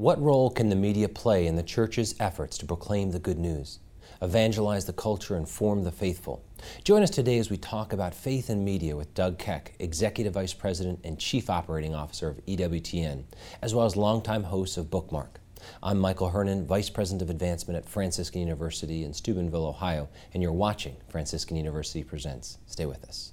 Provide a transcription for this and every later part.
What role can the media play in the church's efforts to proclaim the good news, evangelize the culture, and form the faithful? Join us today as we talk about faith and media with Doug Keck, Executive Vice President and Chief Operating Officer of EWTN, as well as longtime host of Bookmark. I'm Michael Hernon, Vice President of Advancement at Franciscan University in Steubenville, Ohio, and you're watching Franciscan University Presents. Stay with us.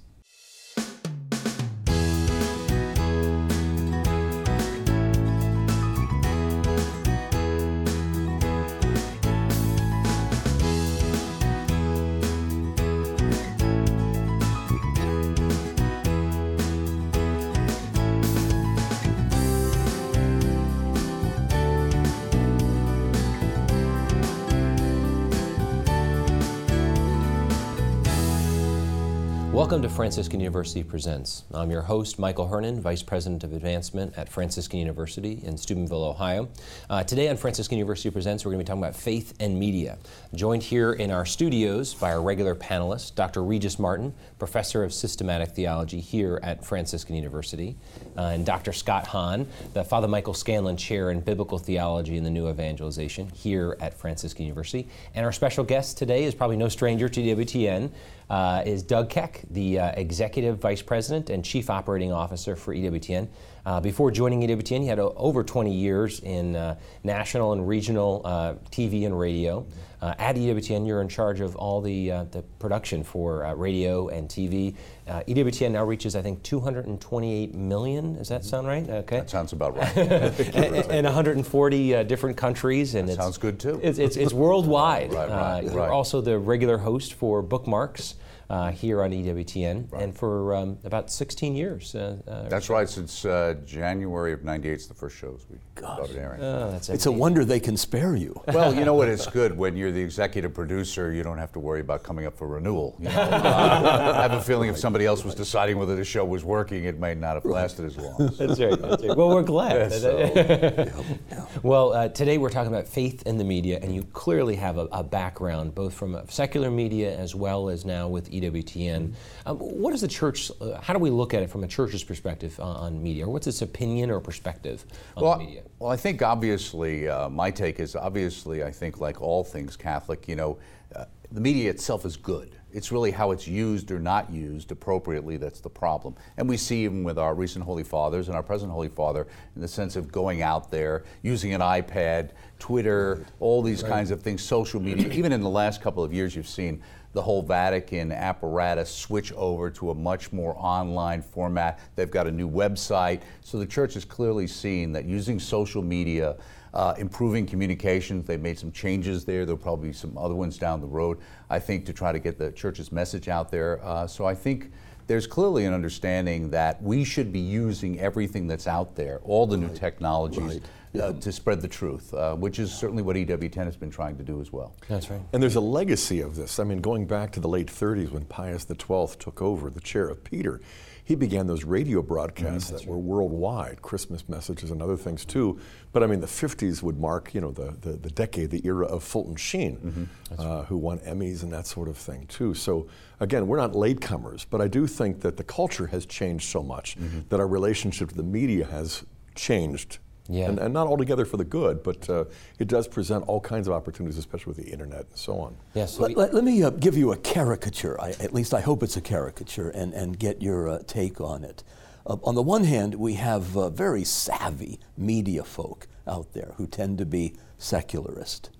Franciscan University Presents. I'm your host, Michael Hernon, Vice President of Advancement at Franciscan University in Steubenville, Ohio. Uh, today on Franciscan University Presents, we're going to be talking about faith and media. Joined here in our studios by our regular panelists, Dr. Regis Martin, Professor of Systematic Theology here at Franciscan University, uh, and Dr. Scott Hahn, the Father Michael Scanlon Chair in Biblical Theology and the New Evangelization here at Franciscan University. And our special guest today is probably no stranger to EWTN uh, is Doug Keck, the uh, Executive Vice President and Chief Operating Officer for EWTN. Uh, before joining EWTN, he had over 20 years in uh, national and regional uh, TV and radio. Uh, at EWTN, you're in charge of all the, the production for radio and TV. EWTN now reaches, I think, 228 million. Does that sound right? Okay. That sounds about right. and, and, 140 different countries. And that sounds good too. It's, it's, it's worldwide. right, right, right. You're also the regular host for Bookmarks uh, here on EWTN, right. and for um, about 16 years. Uh, uh, that's right, since uh, January of '98, it's the first shows we Gosh. started airing. Oh, that's it's a wonder they can spare you. Well, you know what? It's good when you're the executive producer. You don't have to worry about coming up for renewal. You know? Uh, I have a feeling if somebody else was deciding whether the show was working, it might not have lasted as long. So. That's, right, that's right. Well, we're glad. Yeah, so, yeah, yeah. Well, uh, today we're talking about faith in the media, and you clearly have a, a background both from secular media as well as now with EWTN. Um, what is the church, uh, how do we look at it from a church's perspective on, on media? Or what's its opinion or perspective on well, media? Well, I think obviously, uh, my take is obviously, I think like all things Catholic, you know, uh, the media itself is good. It's really how it's used or not used appropriately that's the problem. And we see even with our recent Holy Fathers and our present Holy Father in the sense of going out there, using an iPad, Twitter, all these right. kinds of things, social media. even in the last couple of years, you've seen the whole Vatican apparatus switch over to a much more online format. They've got a new website. So the church is clearly seeing that using social media, uh, improving communications, they've made some changes there. There'll probably be some other ones down the road, I think, to try to get the church's message out there. Uh, so I think there's clearly an understanding that we should be using everything that's out there, all the new technologies. Right uh, to spread the truth, uh, which is certainly what EWTN has been trying to do as well. That's right. And there's a legacy of this. I mean, going back to the late 30s when Pius XII took over the chair of Peter, he began those radio broadcasts mm, that were worldwide, Christmas messages and other things too. But I mean, the 50s would mark, you know, the, the, the decade, the era of Fulton Sheen, mm-hmm. uh, right. who won Emmys and that sort of thing too. So again, we're not latecomers, but I do think that the culture has changed so much mm-hmm. that our relationship to the media has changed yeah. And, and, not altogether for the good, but uh, it does present all kinds of opportunities, especially with the internet and so on. Yes. Yeah, so let, let, let, me uh, give you a caricature. I, at least I hope it's a caricature, and, and get your uh, take on it. Uh, on the one hand, we have uh, very savvy media folk out there who tend to be secularist.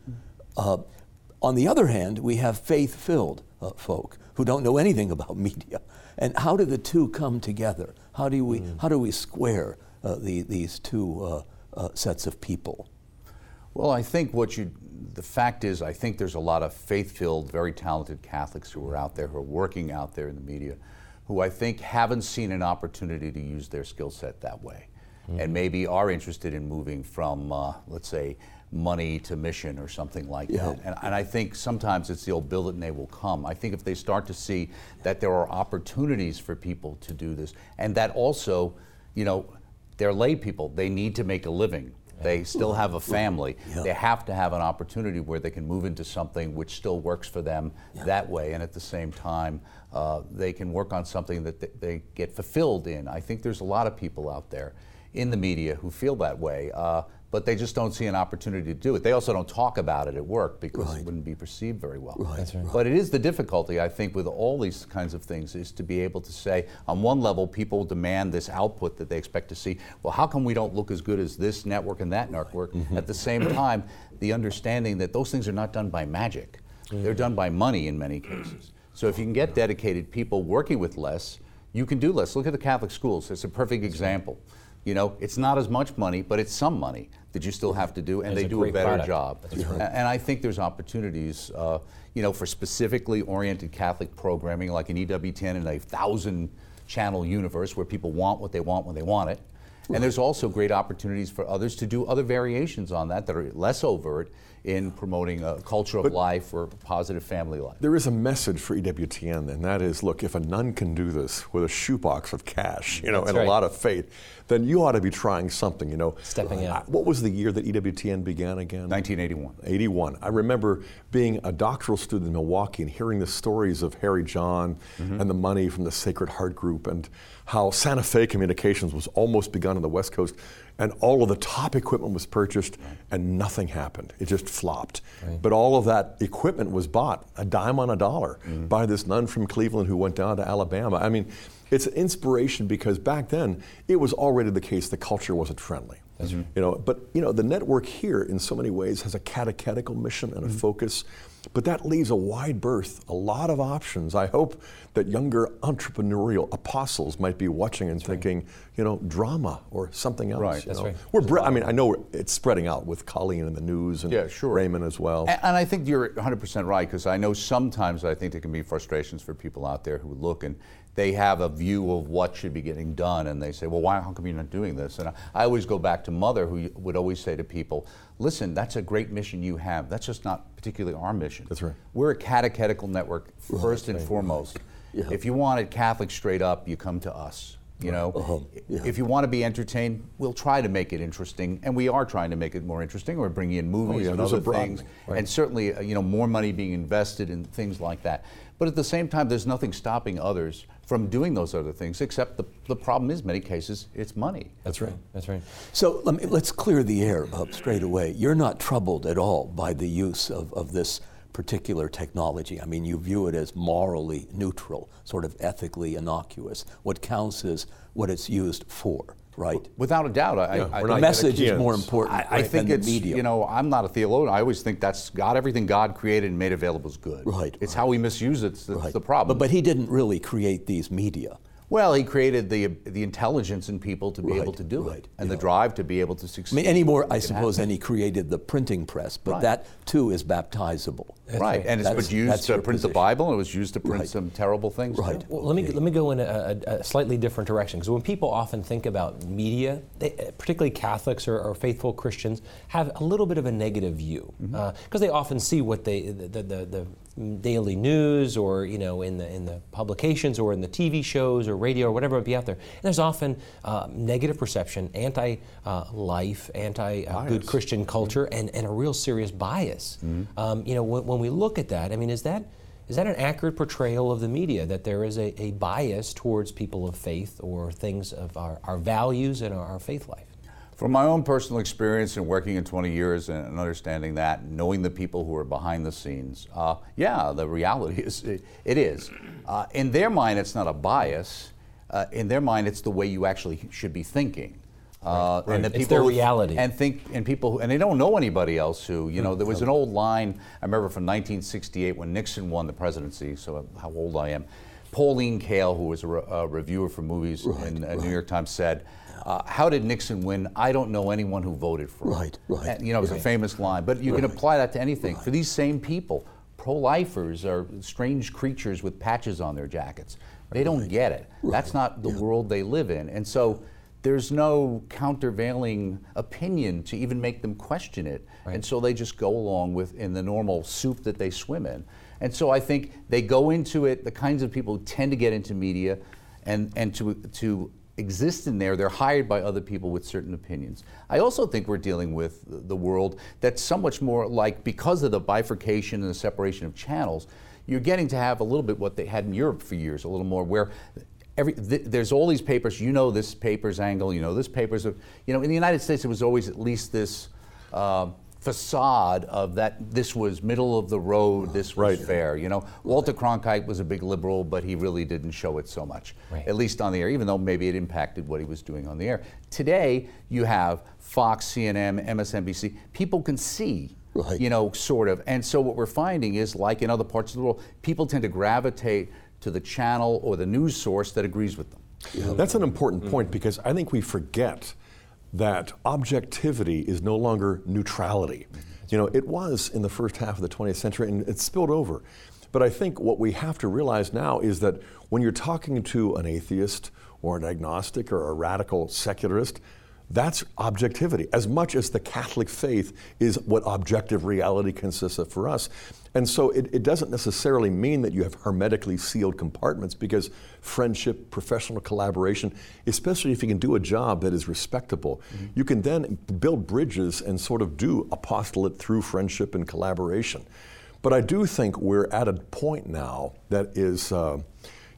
Uh, on the other hand, we have faith filled folk who don't know anything about media. And how do the two come together? How do we, mm. how do we square the, these two? Uh, sets of people? Well, I think what you, the fact is, I think there's a lot of faith filled, very talented Catholics who are out there, who are working out there in the media, who I think haven't seen an opportunity to use their skill set that way. Mm-hmm. And maybe are interested in moving from, uh, let's say, money to mission or something like yeah. that. And, and, I think sometimes it's the old build it and they will come. I think if they start to see that there are opportunities for people to do this, and that also, you know, they're lay people. They need to make a living. They still have a family. Yeah. They have to have an opportunity where they can move into something which still works for them yeah. that way, and at the same time, uh, they can work on something that th- they get fulfilled in. I think there's a lot of people out there in the media who feel that way. Uh, but they just don't see an opportunity to do it. They also don't talk about it at work because Right. it wouldn't be perceived very well. Right. That's right. But it is the difficulty, I think, with all these kinds of things is to be able to say, on one level, people demand this output that they expect to see. Well, how come we don't look as good as this network and that network? Mm-hmm. At the same time, the understanding that those things are not done by magic, mm-hmm. they're done by money in many cases. So if you can get dedicated people working with less, you can do less. Look at the Catholic schools. It's a perfect example. You know, it's not as much money, but it's some money that you still have to do, and they a do a better product. job. Right. And I think there's opportunities, uh, you know, for specifically oriented Catholic programming, like an EWTN in a thousand channel universe where people want what they want when they want it. And there's also great opportunities for others to do other variations on that that are less overt in promoting a culture of life or positive family life. There is a message for EWTN, and that is, look, if a nun can do this with a shoebox of cash, you know, That's and right. a lot of faith, then you ought to be trying something, you know. Stepping out. Uh, What was the year that EWTN began again? 1981. 81. I remember being a doctoral student in Milwaukee and hearing the stories of Harry John and the money from the Sacred Heart Group and how Santa Fe Communications was almost begun on the West Coast and all of the top equipment was purchased and nothing happened. It just flopped. But all of that equipment was bought, a dime on a dollar, mm-hmm. by this nun from Cleveland who went down to Alabama. I mean, it's an inspiration because back then it was already the case the culture wasn't friendly. You know, but you know, the network here in so many ways has a catechetical mission and a mm-hmm. focus, but that leaves a wide berth, a lot of options. I hope that younger entrepreneurial apostles might be watching and thinking, you know, drama or something else. Right. That's know. right. We're bre- I mean, I know it's spreading out with Colleen in the news and Yeah, sure. Raymond as well. And, and I think you're 100% right because I know sometimes I think there can be frustrations for people out there who look and they have a view of what should be getting done and they say, well, why, how come you're not doing this? And I, I always go back to Mother who would always say to people, listen, that's a great mission you have. That's just not particularly our mission. That's right. We're a catechetical network first and foremost. Yeah. If you want it Catholic straight up, you come to us. You know, Uh-huh. Yeah. if you want to be entertained, we'll try to make it interesting, and we are trying to make it more interesting. We're bringing in movies Oh, yeah, and other things, broadening, and certainly, uh, you know, more money being invested in things like that. But at the same time, there's nothing stopping others from doing those other things, except the, the problem is, many cases, it's money. That's right. That's right. So let me, let's clear the air up straight away. You're not troubled at all by the use of, of this particular technology. I mean, you view it as morally neutral, sort of ethically innocuous. What counts is what it's used for, right? Without a doubt, I, Yeah, I, the message is more important I, I think than it's you know I'm not a theologian. I always think that's God. Everything God created and made available is good. Right, It's right. how we misuse it. That's Right. the problem. But, but he didn't really create these media. Well, he created the the intelligence in people to be Right, able to do right, it, and the drive to be able to succeed. I mean, any more, I suppose, happened. than he created the printing press, but Right. that too is baptizable. right, right. and it That's- was used that's to your print the. Bible, and it was used to print Right. some terrible things. too. Right. Well, let me let me go in a, a, a slightly different direction because when people often think about media, they, eh, particularly Catholics or, or faithful Christians, have a little bit of a negative view mm-hmm. uh, because they often see what they the, the, the, the daily news or you know in the in the publications or in the TV shows or radio or whatever might be out there. And there's often uh, negative perception, anti-life, anti-good Bias. Christian culture, and, and a real serious bias. Um, you know, when, when we look at that, I mean, is that is that an accurate portrayal of the media that there is a, a bias towards people of faith or things of our, our values and our, our faith life? From my own personal experience and working in 20 years and and understanding that, knowing the people who are behind the scenes, uh, yeah, the reality is it, it is. Uh, in their mind, it's not a bias. Uh, in their mind, it's the way you actually should be thinking. Uh, and the people It's their reality. and think and people who, and they don't know anybody else who you know there was an old line I remember from 1968 when Nixon won the presidency so how old I am Pauline Kael who was a, re- a reviewer for movies in uh, New York Times said uh, how did Nixon win? I don't know anyone who voted for him. Right, right, And, you know it was a famous line but you can apply that to anything. For these same people pro-lifers are strange creatures with patches on their jackets. They don't get it. That's not the world they live in. And so there's no countervailing opinion to even make them question it. And so they just go along with in the normal soup that they swim in. And so I think they go into it, the kinds of people who tend to get into media and, and to, to exist in there, they're hired by other people with certain opinions. I also think we're dealing with the world that's so much more like, because of the bifurcation and the separation of channels, you're getting to have a little bit what they had in Europe for years, a little more where every th- there's all these papers. You know this paper's angle. You know this paper's. You know, in the United States, it was always at least this. Uh, facade of that this was middle of the road this was Right. fair you know walter cronkite was a big liberal but he really didn't show it so much Right. at least on the air even though maybe it impacted what he was doing on the air today you have fox cnn msnbc people can see Right. you know sort of and so what we're finding is like in other parts of the world people tend to gravitate to the channel or the news source that agrees with them That's an important point because I think we forget that objectivity is no longer neutrality. You know, it was in the first half of the 20th century and it spilled over. But I think what we have to realize now is that when you're talking to an atheist or an agnostic or a radical secularist, that's objectivity, as much as the Catholic faith is what objective reality consists of for us. And so it, it doesn't necessarily mean that you have hermetically sealed compartments because friendship, professional collaboration, especially if you can do a job that is respectable, you can then build bridges and sort of do apostolate through friendship and collaboration. But I do think we're at a point now that is. Uh,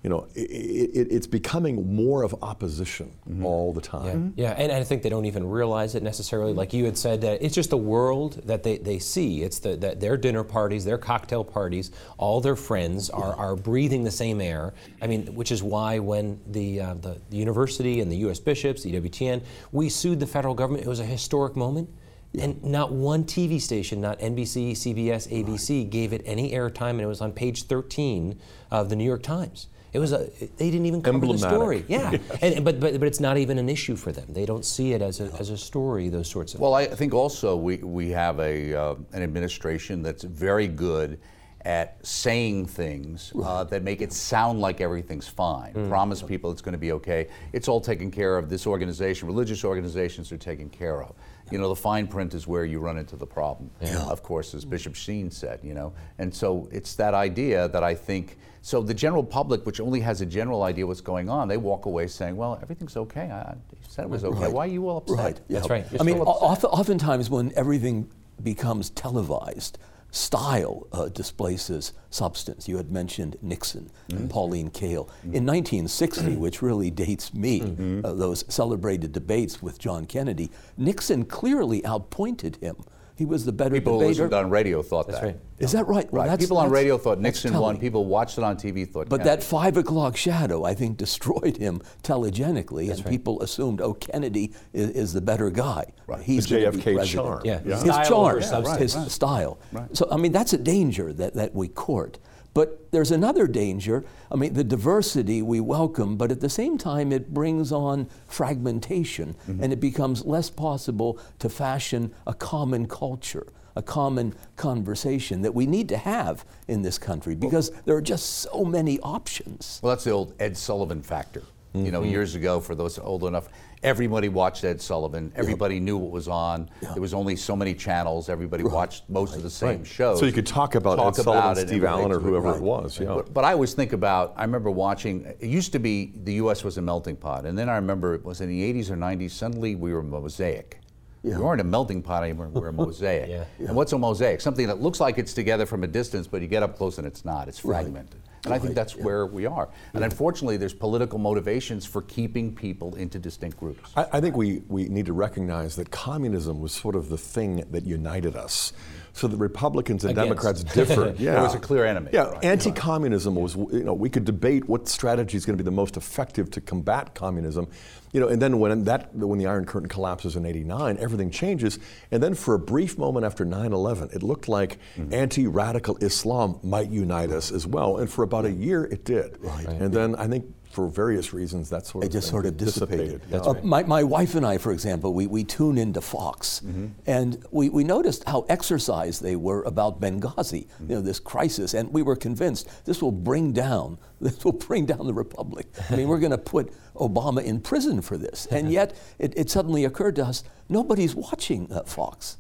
you know, i it, it's becoming more of opposition all the time. Yeah, and I think they don't even realize it necessarily. Like you had said, that it's just the world that they, they see. It's the, that their dinner parties, their cocktail parties, all their friends are, are breathing the same air. I mean, which is why when the, uh, the, the university and the U.S. bishops, the EWTN, we sued the federal government, it was a historic moment. And not one TV station, not NBC, CBS, ABC, gave it any airtime, and it was on page 13 of the New York Times. It was a. They didn't even cover the story. Yeah, and, but, but but it's not even an issue for them. They don't see it as a, as a story. Those sorts of. Well, I think also we, we have a, uh, an administration that's very good at saying things uh, that make it sound like everything's fine. Promise people it's going to be okay. It's all taken care of. This organization, religious organizations are taken care of. You know, the fine print is where you run into the problem. yeah. Of course, as Bishop Sheen said, you know. And so it's that idea that I think, so the general public, which only has a general idea what's going on, they walk away saying, well, everything's okay. I, I you said it was okay. Right. Why are you all upset? Right. That's yeah. right. I mean, upset. oftentimes when everything becomes televised, style uh, displaces substance. You had mentioned Nixon and Pauline Kael. In 1960, which really dates me, uh, those celebrated debates with John Kennedy, Nixon clearly outpointed him. He was the better People debater. listened on radio thought that. right. Is that right? Well, Right. that's- People on that's- radio thought Nixon won. People watched it on TV thought. But Kennedy. that five o'clock shadow, I think, destroyed him telegenically, and right. people assumed, oh, Kennedy is, is the better guy. Right. He's The gonna be JFK charm. Yeah. Yeah. His Style charm, over substance. his right. style. Right. So, I mean, that's a danger that, that we court. But there's another danger. I mean, the diversity we welcome, but at the same time, it brings on fragmentation, Mm-hmm. and it becomes less possible to fashion a common culture, a common conversation that we need to have in this country because there are just so many options. Well, that's the old Ed Sullivan factor. You Mm-hmm. know, years ago, for those old enough, everybody watched Ed Sullivan. Everybody knew what was on. There was only so many channels. Everybody watched most of the same shows. So you could talk about Ed Sullivan, about it Steve Allen, or relate to it. whoever it was, yeah. But, but I always think about. I remember watching. It used to be the U.S. was a melting pot, and then I remember it was in the 80s or 90s. Suddenly we were a mosaic. We weren't a melting pot anymore. We're a mosaic. Yeah. And what's a mosaic? Something that looks like it's together from a distance, but you get up close and it's not. It's fragmented. And I think that's where we are. And unfortunately, there's political motivations for keeping people into distinct groups. I, I think we, we need to recognize that communism was sort of the thing that united us. So the Republicans and Against. Democrats differed. yeah. There was a clear enemy. Yeah, Right. anti-communism was. You know, we could debate what strategy is going to be the most effective to combat communism. You know, and then when that when the Iron Curtain collapses in '89, everything changes. And then for a brief moment after 9/11, it looked like Mm-hmm. anti-radical Islam might unite us as well. And for about a year, it did. Right. And then I think for various reasons, that sort It of just thing sort of dissipated. That's Uh, right. my, my wife and I, for example, we, we tune into Fox, and we, we noticed how exercised they were about Benghazi, you know, this crisis, and we were convinced this will bring down this will bring down the republic. I mean, we're going to put Obama in prison for this, and yet it, it suddenly occurred to us nobody's watching uh, Fox.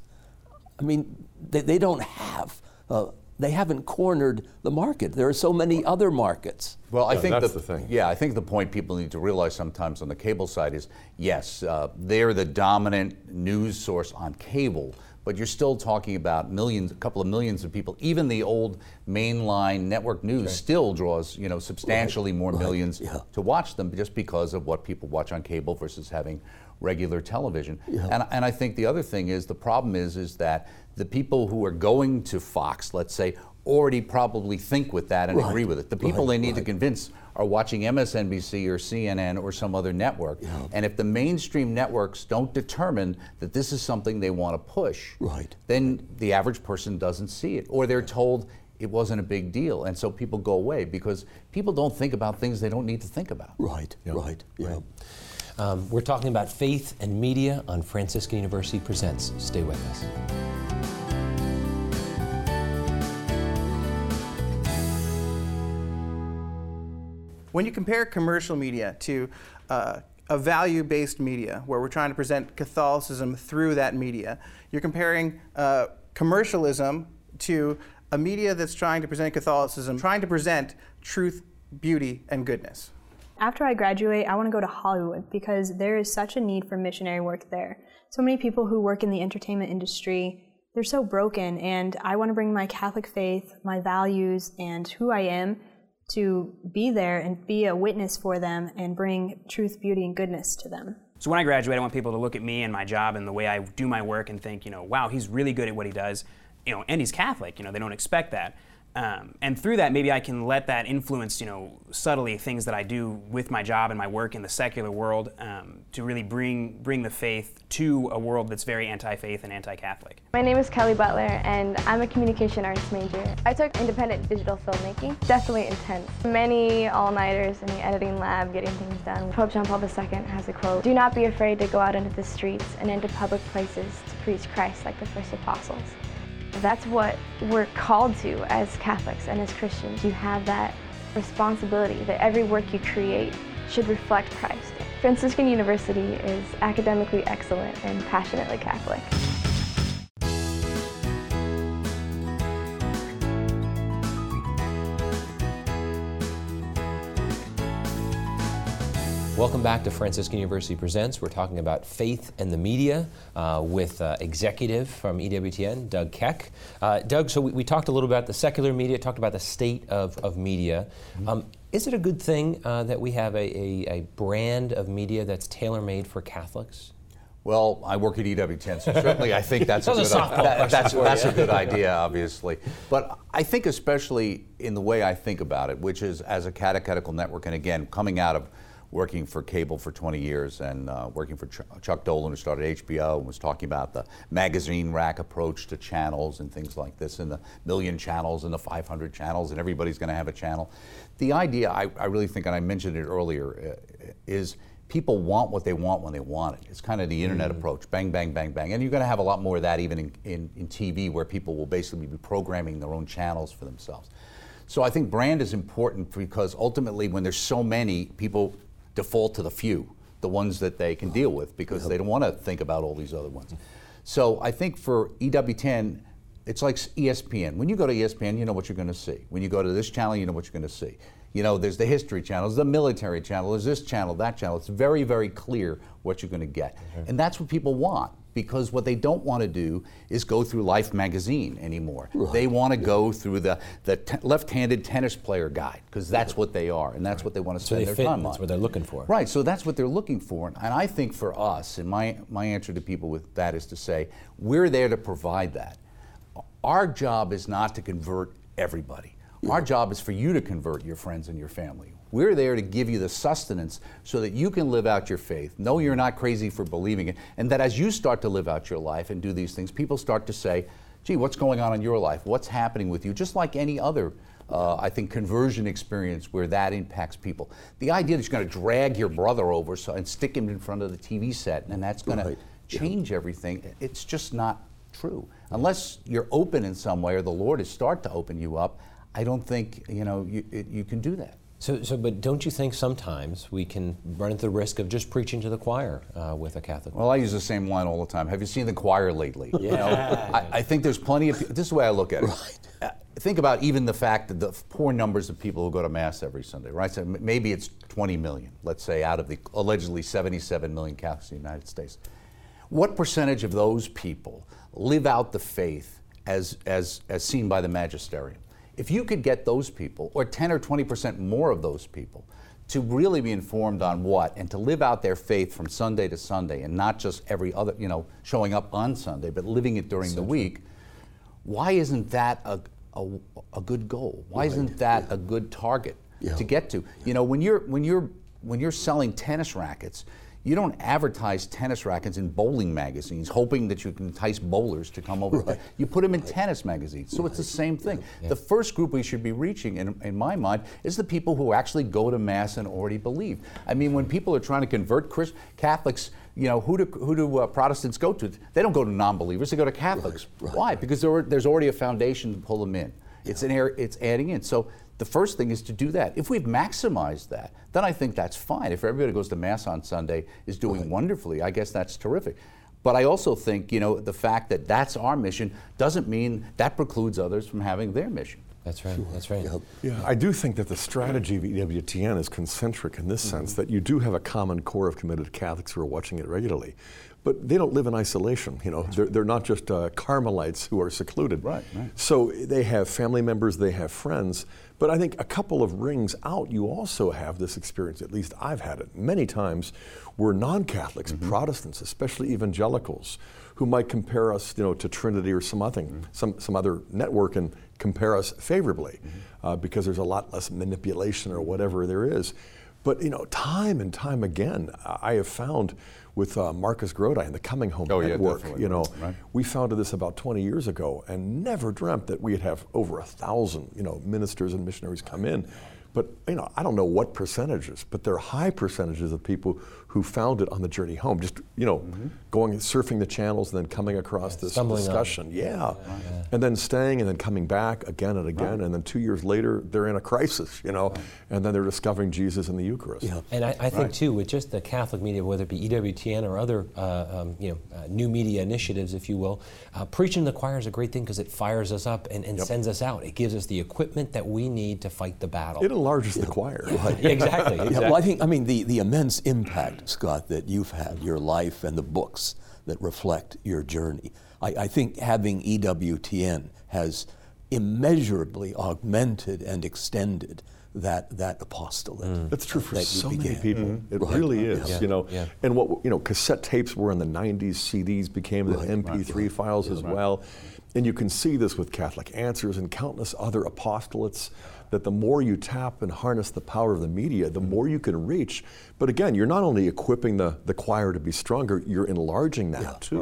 I mean, they, they don't have. Uh, they haven't cornered the market. There are so many other markets. Well, I Yeah, think that's the, the thing. Yeah, I think the point people need to realize sometimes on the cable side is yes, uh, they're the dominant news source on cable, but you're still talking about millions, a couple of millions of people. Even the old mainline network news right. still draws, you know, substantially right. more right. millions yeah. to watch them just because of what people watch on cable versus having regular television. Yeah. And, and I think the other thing is the problem is is that the people who are going to Fox, let's say, already probably think with that and right. agree with it. The people right, they need right. to convince are watching MSNBC or CNN or some other network. Yeah. And if the mainstream networks don't determine that this is something they want to push, right. then the average person doesn't see it. Or they're told it wasn't a big deal. And so people go away because people don't think about things they don't need to think about. Right, yeah. right, yeah. Um, we're talking about faith and media on Franciscan University Presents. Stay with us. When you compare commercial media to uh, a value based media, where we're trying to present Catholicism through that media, you're comparing uh, commercialism to a media that's trying to present Catholicism, trying to present truth, beauty, and goodness. After I graduate, I want to go to Hollywood because there is such a need for missionary work there. So many people who work in the entertainment industry, they're so broken, and I want to bring my Catholic faith, my values, and who I am to be there and be a witness for them and bring truth, beauty, and goodness to them. So when I graduate, I want people to look at me and my job and the way I do my work and think, you know, wow, he's really good at what he does. You know, and he's Catholic. You know, they don't expect that. Um, and through that, maybe I can let that influence, you know, subtly things that I do with my job and my work in the secular world um, to really bring bring the faith to a world that's very anti-faith and anti-Catholic. My name is Kelly Butler, and I'm a communication arts major. I took independent digital filmmaking. Definitely intense. Many all-nighters in the editing lab getting things done. Pope John Paul II has a quote: "Do not be afraid to go out into the streets and into public places to preach Christ like the first apostles." That's what we're called to as Catholics and as Christians. You have that responsibility that every work you create should reflect Christ. Franciscan University is academically excellent and passionately Catholic. Welcome back to Franciscan University Presents. We're talking about faith and the media uh, with uh, executive from EWTN, Doug Keck. Uh, Doug, so we, we, talked a little about the secular media, talked about the state of, of media. Mm-hmm. Um, is it a good thing uh, that we have a, a, a brand of media that's tailor made for Catholics? Well, I work at EWTN, so certainly I think that's a good that, that's, that's a good idea, obviously. But I think especially in the way I think about it, which is as a catechetical network, and again, coming out of working for cable for 20 years and uh, working for Ch- Chuck Dolan, who started HBO, and was talking about the magazine rack approach to channels and things like this, and the million channels and the 500 channels, and everybody's going to have a channel. The idea, I, I, really think, and I mentioned it earlier, uh, is people want what they want when they want it. It's kind of the internet mm. approach bang, bang, bang, bang. And you're going to have a lot more of that even in, in, in TV, where people will basically be programming their own channels for themselves. So I think brand is important because ultimately, when there's so many, people default to the few, the ones that they can deal with, because they don't want to think about all these other ones. So I think for EWTN, it's like ESPN. When you go to ESPN, you know what you're going to see. When you go to this channel, you know what you're going to see. You know, there's the history channel, there's the military channel, there's this channel, that channel. It's very, very clear what you're going to get. And that's what people want because what they don't want to do is go through Life magazine anymore. Right. They want to yeah. go through the, the left-handed tennis player guide because that's what they are and that's right. what they want to spend so their fit, time on. That's what they're looking for. Right. So that's what they're looking for, and I think for us, and my my answer to people with that is to say we're there to provide that. Our job is not to convert everybody. Yeah. Our job is for you to convert your friends and your family. We're there to give you the sustenance so that you can live out your faith. Know you're not crazy for believing it. And that as you start to live out your life and do these things, people start to say, gee, what's going on in your life? What's happening with you? Just like any other, uh, I think, conversion experience where that impacts people. The idea that you're going to drag your brother over so, and stick him in front of the TV set and that's going right. to change everything, it's just not true. Unless you're open in some way or the Lord has started to open you up, I don't think you know you, it, you can do that. So, so, but don't you think sometimes we can run into the risk of just preaching to the choir uh, with a Catholic? Well, I use the same line all the time. Have you seen the choir lately? Yeah. You know, I, I, think there's plenty of. This is the way I look at it. Right. Uh, think about even the fact that the poor numbers of people who go to mass every Sunday, right? So maybe it's 20 million, let's say, out of the allegedly 77 million Catholics in the United States. What percentage of those people live out the faith as, as, as seen by the magisterium. If you could get those people, or 10 or 20% more of those people, to really be informed on what and to live out their faith from Sunday to Sunday and not just every other, you know, showing up on Sunday, but living it during the week, why isn't that a, a, a good goal? Why isn't that a good target Yeah. to get to? You know, when you're when you're when you're selling tennis rackets, you don't advertise tennis rackets in bowling magazines, hoping that you can entice bowlers to come over. You put them in tennis magazines. So it's the same thing. The first group we should be reaching, in, in my mind, is the people who actually go to Mass and already believe. I mean, when people are trying to convert Chris, Catholics, you know, who do, who do uh, Protestants go to? They don't go to non believers, they go to Catholics. Why? Because there, there's already a foundation to pull them in. It's, an air, it's adding in. So the first thing is to do that. If we've maximized that, then I think that's fine. If everybody goes to Mass on Sunday is doing wonderfully, I guess that's terrific. But I also think, you know, the fact that that's our mission doesn't mean that precludes others from having their mission. That's right. That's right. Yeah, I do think that the strategy of EWTN is concentric in this sense that you do have a common core of committed Catholics who are watching it regularly. But they don't live in isolation. You know, they're, they're not just uh, Carmelites who are secluded. Right, right. So they have family members, they have friends. But I think a couple of rings out, you also have this experience. At least I've had it many times, where non-Catholics, mm-hmm. Protestants, especially evangelicals, who might compare us, you know, to Trinity or some other, mm-hmm. some, some other network and compare us favorably, mm-hmm. uh, because there's a lot less manipulation or whatever there is. But you know, time and time again, I have found with uh, Marcus Grodi and the Coming Home Oh, yeah, Network, definitely. you know, Right. we founded this about 20 years ago and never dreamt that we'd have over a thousand, you know, ministers and missionaries come in. But you know, I don't know what percentages, but there are high percentages of people who found it on the journey home. Just you know, going surfing the channels and then coming across this stumbling on it. discussion. Yeah. and then staying and then coming back again and again, and then two years later they're in a crisis, you know, and then they're discovering Jesus in the Eucharist. Yeah. And I, I think too, with just the Catholic media, whether it be EWTN or other, uh, um, you know, uh, new media initiatives, if you will, uh, preaching to the choir is a great thing because it fires us up and, and sends us out. It gives us the equipment that we need to fight the battle. It enlarges the choir. Yeah, exactly. exactly. Yeah, well, I think, I mean, the, the immense impact, Scott, that you've had, your life and the books that reflect your journey. I, I think having EWTN has immeasurably augmented and extended that, that apostolate. Mm. That's true for that you so many began. people. Mm-hmm. It Right. really is, Yeah. you know. Yeah. And what you know, cassette tapes were in the '90s. CDs became the MP3 files as well. And you can see this with Catholic Answers and countless other apostolates. That the more you tap and harness the power of the media, the more you can reach. But again, you're not only equipping the, the choir to be stronger, you're enlarging that too.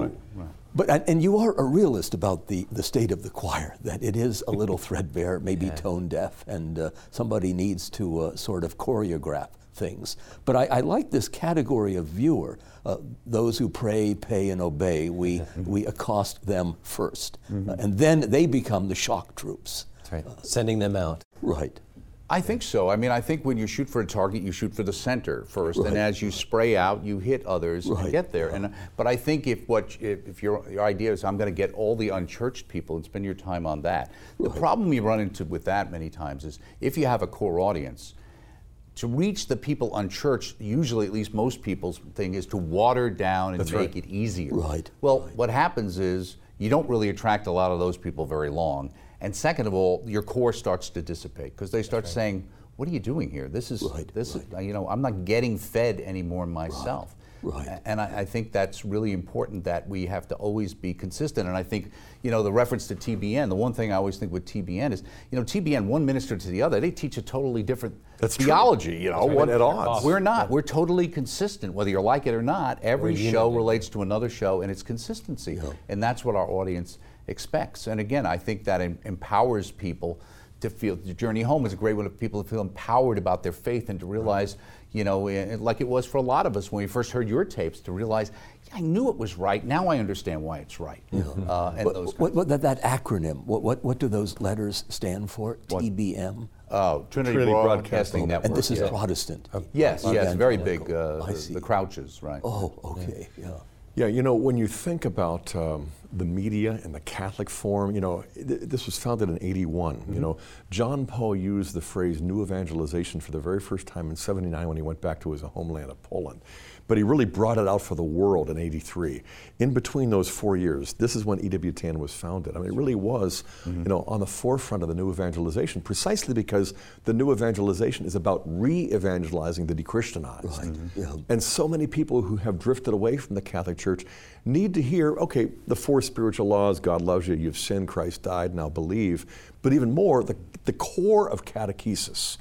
But and, and you are a realist about the, the state of the choir, that it is a little threadbare, maybe tone deaf, and uh, somebody needs to uh, sort of choreograph things. But I, I like this category of viewer. Uh, those who pray, pay, and obey, we, we accost them 1st Uh, and then they become the shock troops. Right. Sending them out. Right. I think so. I mean, I think when you shoot for a target, you shoot for the center first, Right. and as you spray out, you hit others Right. and get there. And uh, but I think if what if, if your your idea is I'm going to get all the unchurched people and spend your time on that, the problem you run into with that many times is if you have a core audience. To reach the people unchurched, usually at least most people's thing is to water down and That's make right. it easier. Right, Well, what happens is you don't really attract a lot of those people very long. And second of all, your core starts to dissipate because they start saying, "What are you doing here? This is Right, this is you know I'm not getting fed anymore myself." right. And I, I think that's really important that we have to always be consistent. And I think, you know, the reference to TBN, the one thing I always think with TBN is, you know, TBN, one minister to the other, they teach a totally different That's true. theology. You know, right. what At odds. We're not. We're totally consistent, whether you like it or not. Every show relates to another show, and it's consistency. And that's what our audience expects. And again, I think that em- empowers people to feel the journey home is a great one of people to feel empowered about their faith and to realize, you know, eh, like it was for a lot of us when we first heard your tapes, to realize, yeah, I knew it was right. Now I understand why it's right. Uh, and What, those what, what- that, that acronym, what, what, what do those letters stand for? TBN? Oh, Trinity, Trinity Broadcasting Broadcasting. Network. And this is yeah. Protestant. Yes, yes, very big. Uh, I the, see. the Crouches, right? Oh, okay, yeah. Yeah, you know, when you think about um, the media and the Catholic form, you know, th- this was founded in 81. Mm-hmm. You know, John Paul used the phrase new evangelization for the very first time in 79 when he went back to his homeland of Poland but he really brought it out for the world in 83. In between those four years, this is when EWTN was founded. I mean, it really was, mm-hmm. you know, on the forefront of the new evangelization, precisely because the new evangelization is about re-evangelizing the dechristianized. Right. Mm-hmm. Yeah. And so many people who have drifted away from the Catholic Church need to hear, okay, the four spiritual laws, God loves you, you've sinned, Christ died, now believe. But even more, the, the core of catechesis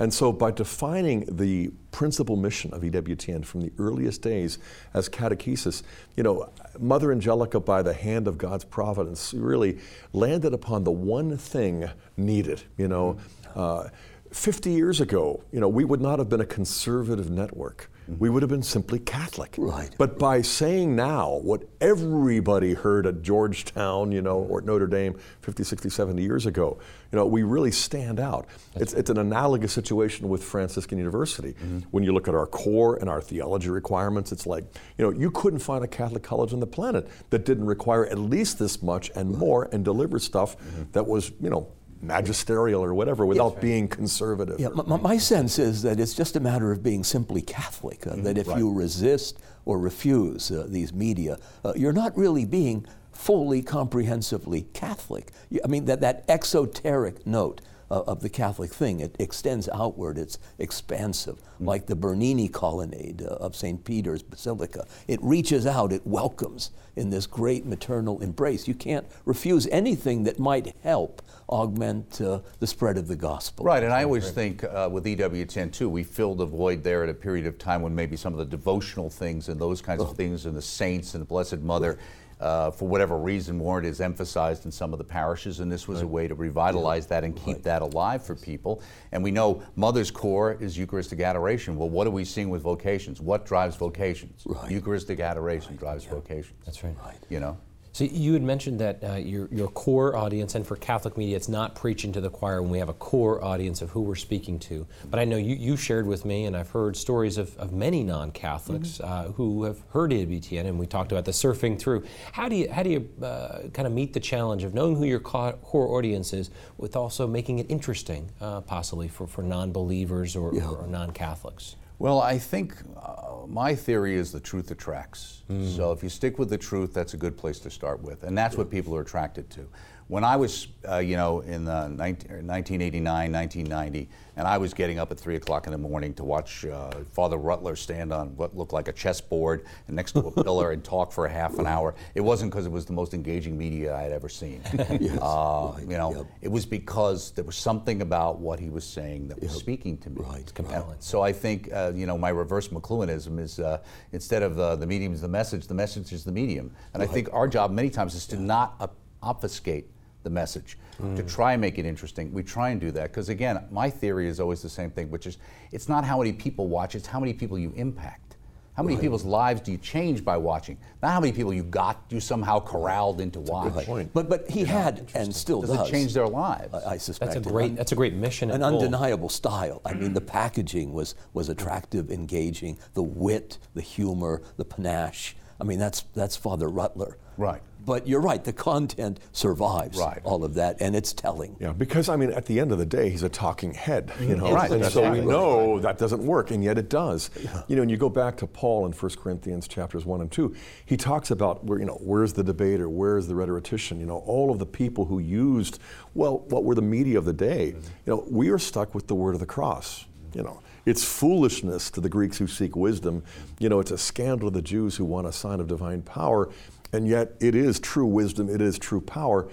and so, by defining the principal mission of EWTN from the earliest days as catechesis, you know, Mother Angelica, by the hand of God's providence, really landed upon the one thing needed. You know, uh, 50 years ago, you know, we would not have been a conservative network we would have been simply Catholic. Right. But by saying now what everybody heard at Georgetown, you know, or at Notre Dame 50, 60, 70 years ago, you know, we really stand out. It's, it's an analogous situation with Franciscan University. Mm-hmm. When you look at our core and our theology requirements, it's like, you know, you couldn't find a Catholic college on the planet that didn't require at least this much and more and deliver stuff mm-hmm. that was, you know, magisterial or whatever without yeah. being conservative. Yeah, my, my, sense is that it's just a matter of being simply Catholic, uh, mm that if right. you resist or refuse uh, these media, uh, you're not really being fully comprehensively Catholic. I mean, that, that exoteric note uh, of the Catholic thing. It extends outward, it's expansive, mm. like the Bernini colonnade uh, of St. Peter's Basilica. It reaches out, it welcomes in this great maternal embrace. You can't refuse anything that might help augment uh, the spread of the gospel. Right, and I always think uh, with EWTN too, we filled a void there at a period of time when maybe some of the devotional things and those kinds of things and the saints and the Blessed Mother uh, for whatever reason, weren't as emphasized in some of the parishes, and this was right. a way to revitalize that and keep right. that alive for people. And we know Mother's core is Eucharistic adoration. Well, what are we seeing with vocations? What drives vocations? Right. Eucharistic adoration drives yeah. vocations. That's right, right. You know. So you had mentioned that uh, your, your core audience, and for Catholic media, it's not preaching to the choir when we have a core audience of who we're speaking to. But I know you, you shared with me, and I've heard stories of, of many non-Catholics mm-hmm. uh, who have heard EWTN, and we talked about the surfing through. How do you, how do you uh, kind of meet the challenge of knowing who your core audience is with also making it interesting, uh, possibly, for, for non-believers or, yeah. or, non-Catholics? Well, I think uh, my theory is the truth attracts. Mm. So if you stick with the truth, that's a good place to start with, and that's what people are attracted to when I was, uh, you know, in 19, 1989, 1990, and I was getting up at 3 o'clock in the morning to watch uh, Father Rutler stand on what looked like a chessboard and next to a pillar and talk for a half an hour, it wasn't because it was the most engaging media I had ever seen. yes. uh. You know, yep. it was because there was something about what he was saying that was yep. speaking to me. Right. Compelling. So I think, uh, you know, my reverse McLuhanism is uh, instead of the medium is the message, the message is the medium. And right. I think our job many times is to yeah. not obfuscate the message, mm. to try and make it interesting. We try and do that because, again, my theory is always the same thing, which is it's not how many people watch, it's how many people you impact. How many right. people's lives do you change by watching? Not how many people you got you somehow corralled into watch. But but he you had and still does, does. it change their lives? I, I suspect that's a great that's a great mission. An undeniable style. I mean, the packaging was was attractive, engaging. The wit, the humor, the panache. I mean, that's that's Father Rutler. Right. But you're right, the content survives right. all of that, and it's telling. Yeah, because I mean, at the end of the day, he's a talking head, you know, right. and so we know that doesn't work, and yet it does. Yeah. You know, and you go back to Paul in 1 Corinthians chapters one and two, he talks about where you know where's the debater, where's the rhetorician, you know, all of the people who used well, what were the media of the day. Mm-hmm. You know, we are stuck with the word of the cross. You know, it's foolishness to the Greeks who seek wisdom. You know, it's a scandal to the Jews who want a sign of divine power. And yet, it is true wisdom, it is true power.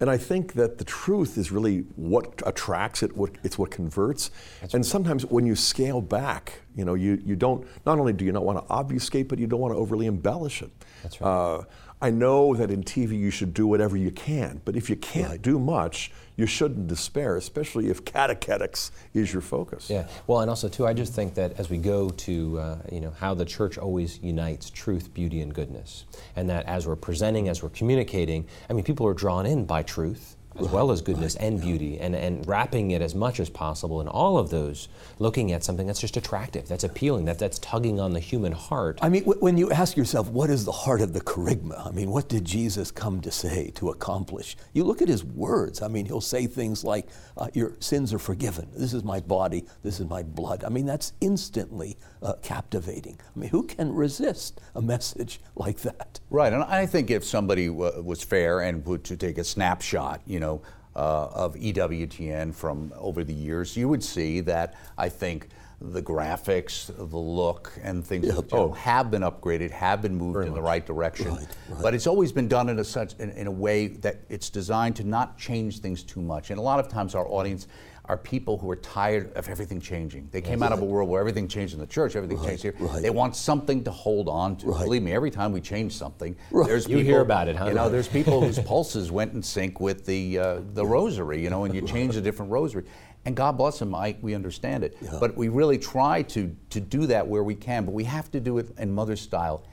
And I think that the truth is really what attracts it, what, it's what converts. That's and right. sometimes when you scale back, you know, you, you don't, not only do you not want to obfuscate, but you don't want to overly embellish it. That's right. Uh, I know that in TV you should do whatever you can, but if you can't right. do much, you shouldn't despair, especially if catechetics is your focus. Yeah. Well, and also too, I just think that as we go to uh, you know how the church always unites truth, beauty, and goodness, and that as we're presenting, as we're communicating, I mean, people are drawn in by truth as well as goodness and beauty, and, and wrapping it as much as possible in all of those, looking at something that's just attractive, that's appealing, that, that's tugging on the human heart. I mean, w- when you ask yourself, what is the heart of the kerygma? I mean, what did Jesus come to say, to accomplish? You look at his words. I mean, he'll say things like, uh, Your sins are forgiven. This is my body. This is my blood. I mean, that's instantly uh, captivating. I mean, who can resist a message like that? Right, and I think if somebody w- was fair and would to take a snapshot, you know, uh, of EWTN from over the years, you would see that I think the graphics, the look, and things Yeah. general have been upgraded, have been moved in the right direction. Right, right. But it's always been done in a such in, in a way that it's designed to not change things too much. And a lot of times, our audience are people who are tired of everything changing. They came out of a world where everything changed in the church, everything changed here. right. They want something to hold on to. Right. Believe me, every time we change something, Right. there's You people, hear about it, huh? You know, there's people whose pulses went in sync with the uh, the rosary. You know, and you change a different rosary. And God bless them, I, we understand it. But we really try to to do that where we can. But we have to do it in mother style,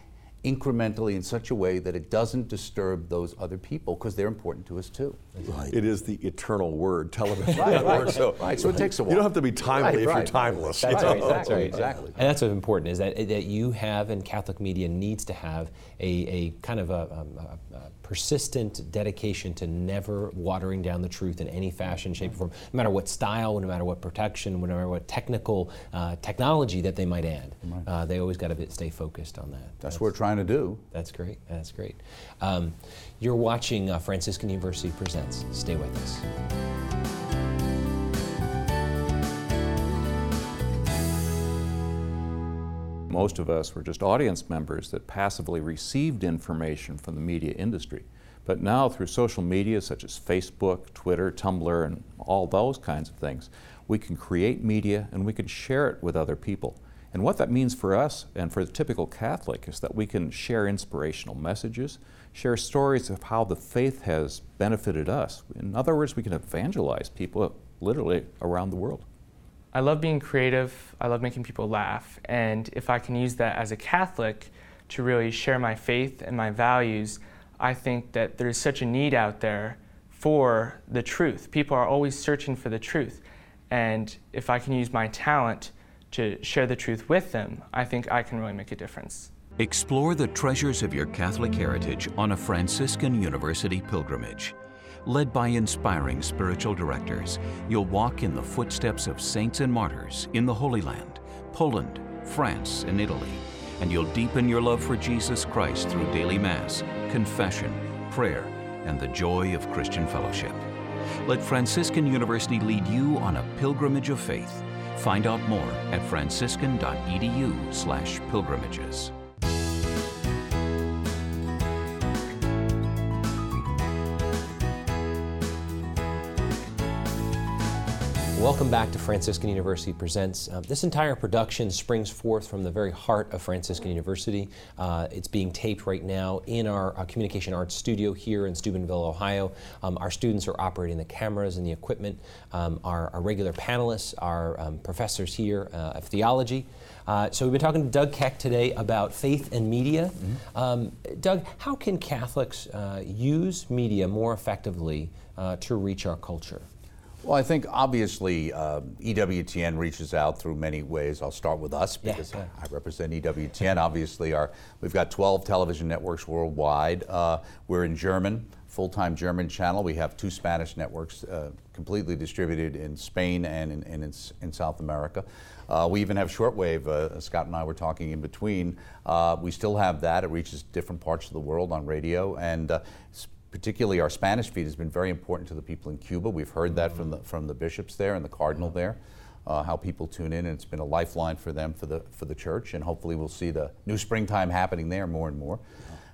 incrementally in such a way that it doesn't disturb those other people because they're important to us too. Right. It is the eternal word, television. Right, right, so right. So it takes a while. You don't have to be timely Right, if you're timeless. That's you right, know? exactly, right. exactly. And that's what's important is that, that you have and Catholic media needs to have a, a kind of a, um, a, a persistent dedication to never watering down the truth in any fashion, shape, or form, no matter what style, no matter what protection, no matter what technical uh, technology that they might add. Uh, they always got to stay focused on that. That's what we're trying to do. That's great. That's great. Um, you're watching uh, Franciscan University Presents. Stay with us. Most of us were just audience members that passively received information from the media industry. But now, through social media such as Facebook, Twitter, Tumblr, and all those kinds of things, we can create media and we can share it with other people. And what that means for us and for the typical Catholic is that we can share inspirational messages, share stories of how the faith has benefited us. In other words, we can evangelize people literally around the world. I love being creative. I love making people laugh. And if I can use that as a Catholic to really share my faith and my values, I think that there's such a need out there for the truth. People are always searching for the truth. And if I can use my talent to share the truth with them, I think I can really make a difference. Explore the treasures of your Catholic heritage on a Franciscan University pilgrimage. Led by inspiring spiritual directors, you'll walk in the footsteps of saints and martyrs in the Holy Land, Poland, France, and Italy, and you'll deepen your love for Jesus Christ through daily Mass, confession, prayer, and the joy of Christian fellowship. Let Franciscan University lead you on a pilgrimage of faith. Find out more at franciscan.edu/pilgrimages. Welcome back to Franciscan University Presents. Um, this entire production springs forth from the very heart of Franciscan University. Uh, it's being taped right now in our, uh, communication arts studio here in Steubenville, Ohio. Um, our students are operating the cameras and the equipment. Um, our, our regular panelists are um, professors here uh, of theology. Uh, so we've been talking to Doug Keck today about faith and media. Um, Doug, how can Catholics uh, use media more effectively uh, to reach our culture? Well, I think obviously uh, EWTN reaches out through many ways. I'll start with us because yeah. I represent E EWTN. obviously, our we've got 12 television networks worldwide. Uh, we're in German, full-time German channel. We have two Spanish networks, uh, completely distributed in Spain and in, and in, in South America. Uh, we even have shortwave. Uh, Scott and I were talking in between. Uh, we still have that. It reaches different parts of the world on radio and. Particularly our Spanish feed has been very important to the people in Cuba. We've heard that from the from the bishops there and the cardinal there, uh, how people tune in, and it's been a lifeline for them for the for the church. And hopefully, we'll see the new springtime happening there more and more.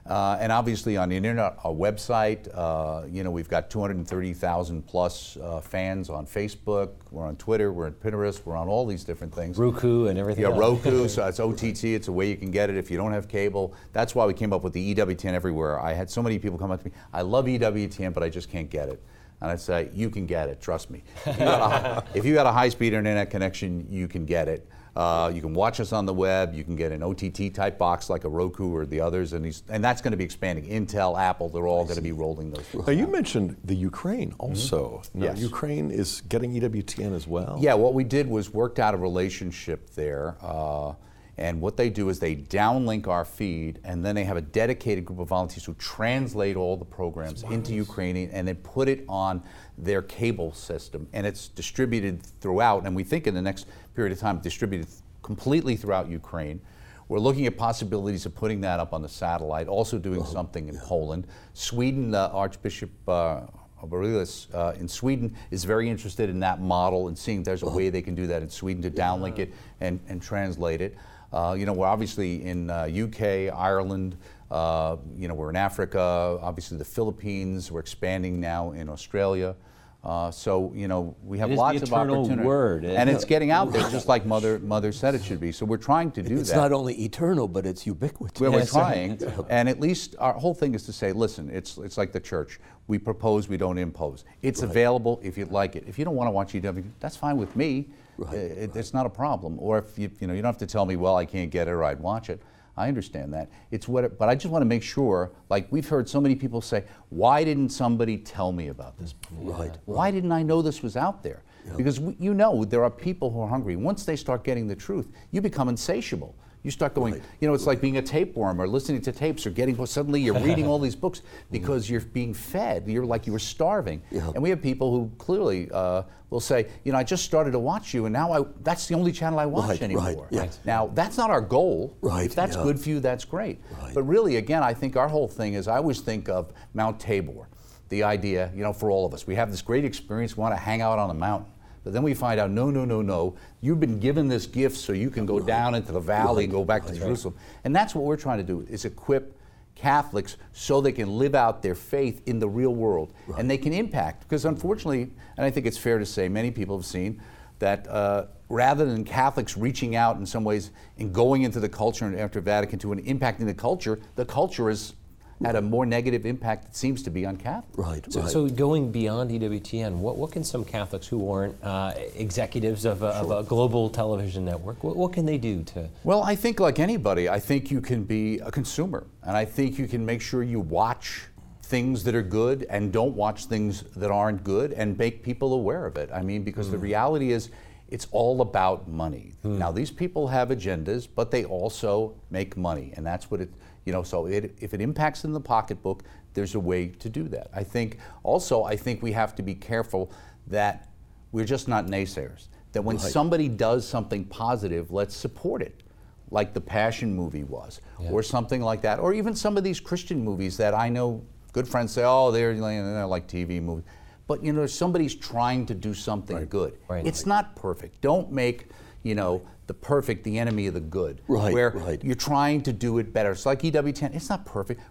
Uh, and obviously on the internet, our website, uh, you know, we've got 230,000 plus uh, fans on Facebook. We're on Twitter. We're on Pinterest. We're on all these different things. Roku and everything Yeah, else. Roku. so it's OTT. It's a way you can get it if you don't have cable. That's why we came up with the EWTN everywhere. I had so many people come up to me. I love EWTN, but I just can't get it. And I'd say, you can get it. Trust me. If you got a, if you got a high-speed internet connection, you can get it. Uh, you can watch us on the web. You can get an OTT type box like a Roku or the others, and, these, and that's going to be expanding. Intel, Apple, they're all going to be rolling those. Now, you mentioned the Ukraine also. Now, Yes. Ukraine is getting EWTN as well. Yeah, what we did was worked out a relationship there. Uh, and what they do is they downlink our feed, and then they have a dedicated group of volunteers who translate all the programs into Ukrainian and then put it on their cable system. And it's distributed throughout, and we think in the next period of time, distributed completely throughout Ukraine. We're looking at possibilities of putting that up on the satellite, also doing something in Poland. Sweden, uh, Archbishop uh, Aurelius uh, in Sweden is very interested in that model and seeing if there's a way they can do that in Sweden to downlink it and, and translate it. Uh, you know, we're obviously in uh, UK, Ireland, uh, you know, we're in Africa, obviously the Philippines, we're expanding now in Australia. Uh, so, you know, we have It is the lots of opportunity. word, and it's getting out there just like Mother, Mother said it should be. So we're trying to do It's that. It's not only eternal, but it's ubiquitous. Well, we're trying, and at least our whole thing is to say, listen, it's it's like the church. We propose, we don't impose. It's available if you'd like it. If you don't want to watch EW, that's fine with me. Right, it- It's not a problem. Or if you you know you don't have to tell me, well, I can't get it or I'd watch it. I understand that. It's what, it, but I just want to make sure. Like we've heard so many people say, why didn't somebody tell me about this? before? Right, Why didn't I know this was out there? Because we, you know there are people who are hungry. Once they start getting the truth, you become insatiable. You start going, you know, it's like being a tapeworm or listening to tapes or getting, suddenly you're reading all these books because you're being fed. You're like you were starving. Yeah. And we have people who clearly uh, will say, you know, I just started to watch you and now I, that's the only channel I watch Right, anymore. right, yeah. Now, that's not our goal. Right, If that's yeah. good for you, that's great. Right. But really, again, I think our whole thing is I always think of Mount Tabor. The idea, you know, for all of us, we have this great experience, we want to hang out on a mountain. But then we find out, no, no, no, no. You've been given this gift so you can go down into the valley and go back to Jerusalem. And that's what we're trying to do: is equip Catholics so they can live out their faith in the real world and they can impact. Because unfortunately, and I think it's fair to say, many people have seen that uh, rather than Catholics reaching out in some ways and going into the culture and after Vatican II and impacting the culture, the culture has had a more negative impact, it seems to be, on Catholics. Right, So, right. so going beyond EWTN, what, what can some Catholics who aren't uh, executives of a, of a global television network, what, what can they do to? Well, I think, like anybody, I think you can be a consumer. And I think you can make sure you watch things that are good and don't watch things that aren't good and make people aware of it. I mean, because the reality is, it's all about money. Now, these people have agendas, but they also make money. And that's what it, you know, so it, if it impacts in the pocketbook, there's a way to do that. I think also, I think we have to be careful that we're just not naysayers. That when somebody does something positive, let's support it like the Passion movie was, or something like that, or even some of these Christian movies that I know good friends say, oh, they're, they're like TV movies. But you know, somebody's trying to do something good. Right. It's not perfect. Don't make you know the perfect the enemy of the good. Right, Where right. you're trying to do it better. It's like E EWTN. It's not perfect.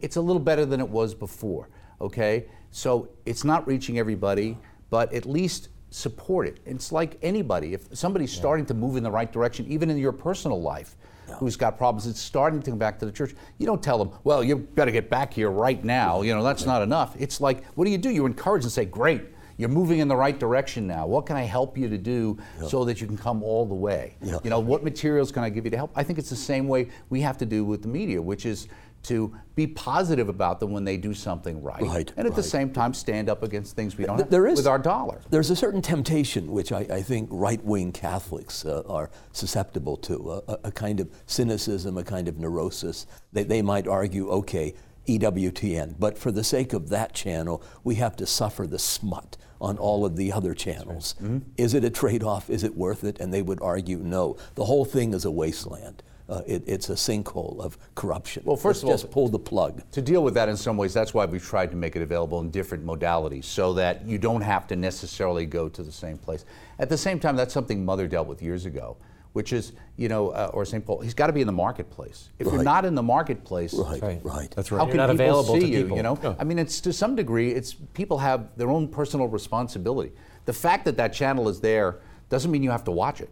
It's a little better than it was before. Okay, so it's not reaching everybody, but at least support it. It's like anybody. If somebody's starting to move in the right direction, even in your personal life, who's got problems, it's starting to come back to the church. You don't tell them, well, you better get back here right now. You know, that's not enough. It's like, what do you do? You encourage and say, great. You're moving in the right direction now. What can I help you to do so that you can come all the way? Yeah. You know, what materials can I give you to help? I think it's the same way we have to do with the media, which is to be positive about them when they do something right, Right, and at the same time stand up against things we don't Th- have there is- with our dollar. There's a certain temptation which I, I think right wing Catholics uh, are susceptible to a, a- kind of cynicism, a kind of neurosis. They, they might argue, okay, EWTN, but for the sake of that channel, we have to suffer the smut on all of the other channels. Mm-hmm. Is it a trade off? Is it worth it? And they would argue, no. The whole thing is a wasteland. Uh, it, it's a sinkhole of corruption. Well, first Let's of all- just pull the plug. To deal with that in some ways, that's why we've tried to make it available in different modalities so that you don't have to necessarily go to the same place. At the same time, that's something Mother dealt with years ago, which is, you know, uh, or St. Paul, he's got to be in the marketplace. If you're not in the marketplace, Right, right. right. That's how right. can You're not people available see to you? people. You know, I mean, it's to some degree, it's people have their own personal responsibility. The fact that that channel is there doesn't mean you have to watch it.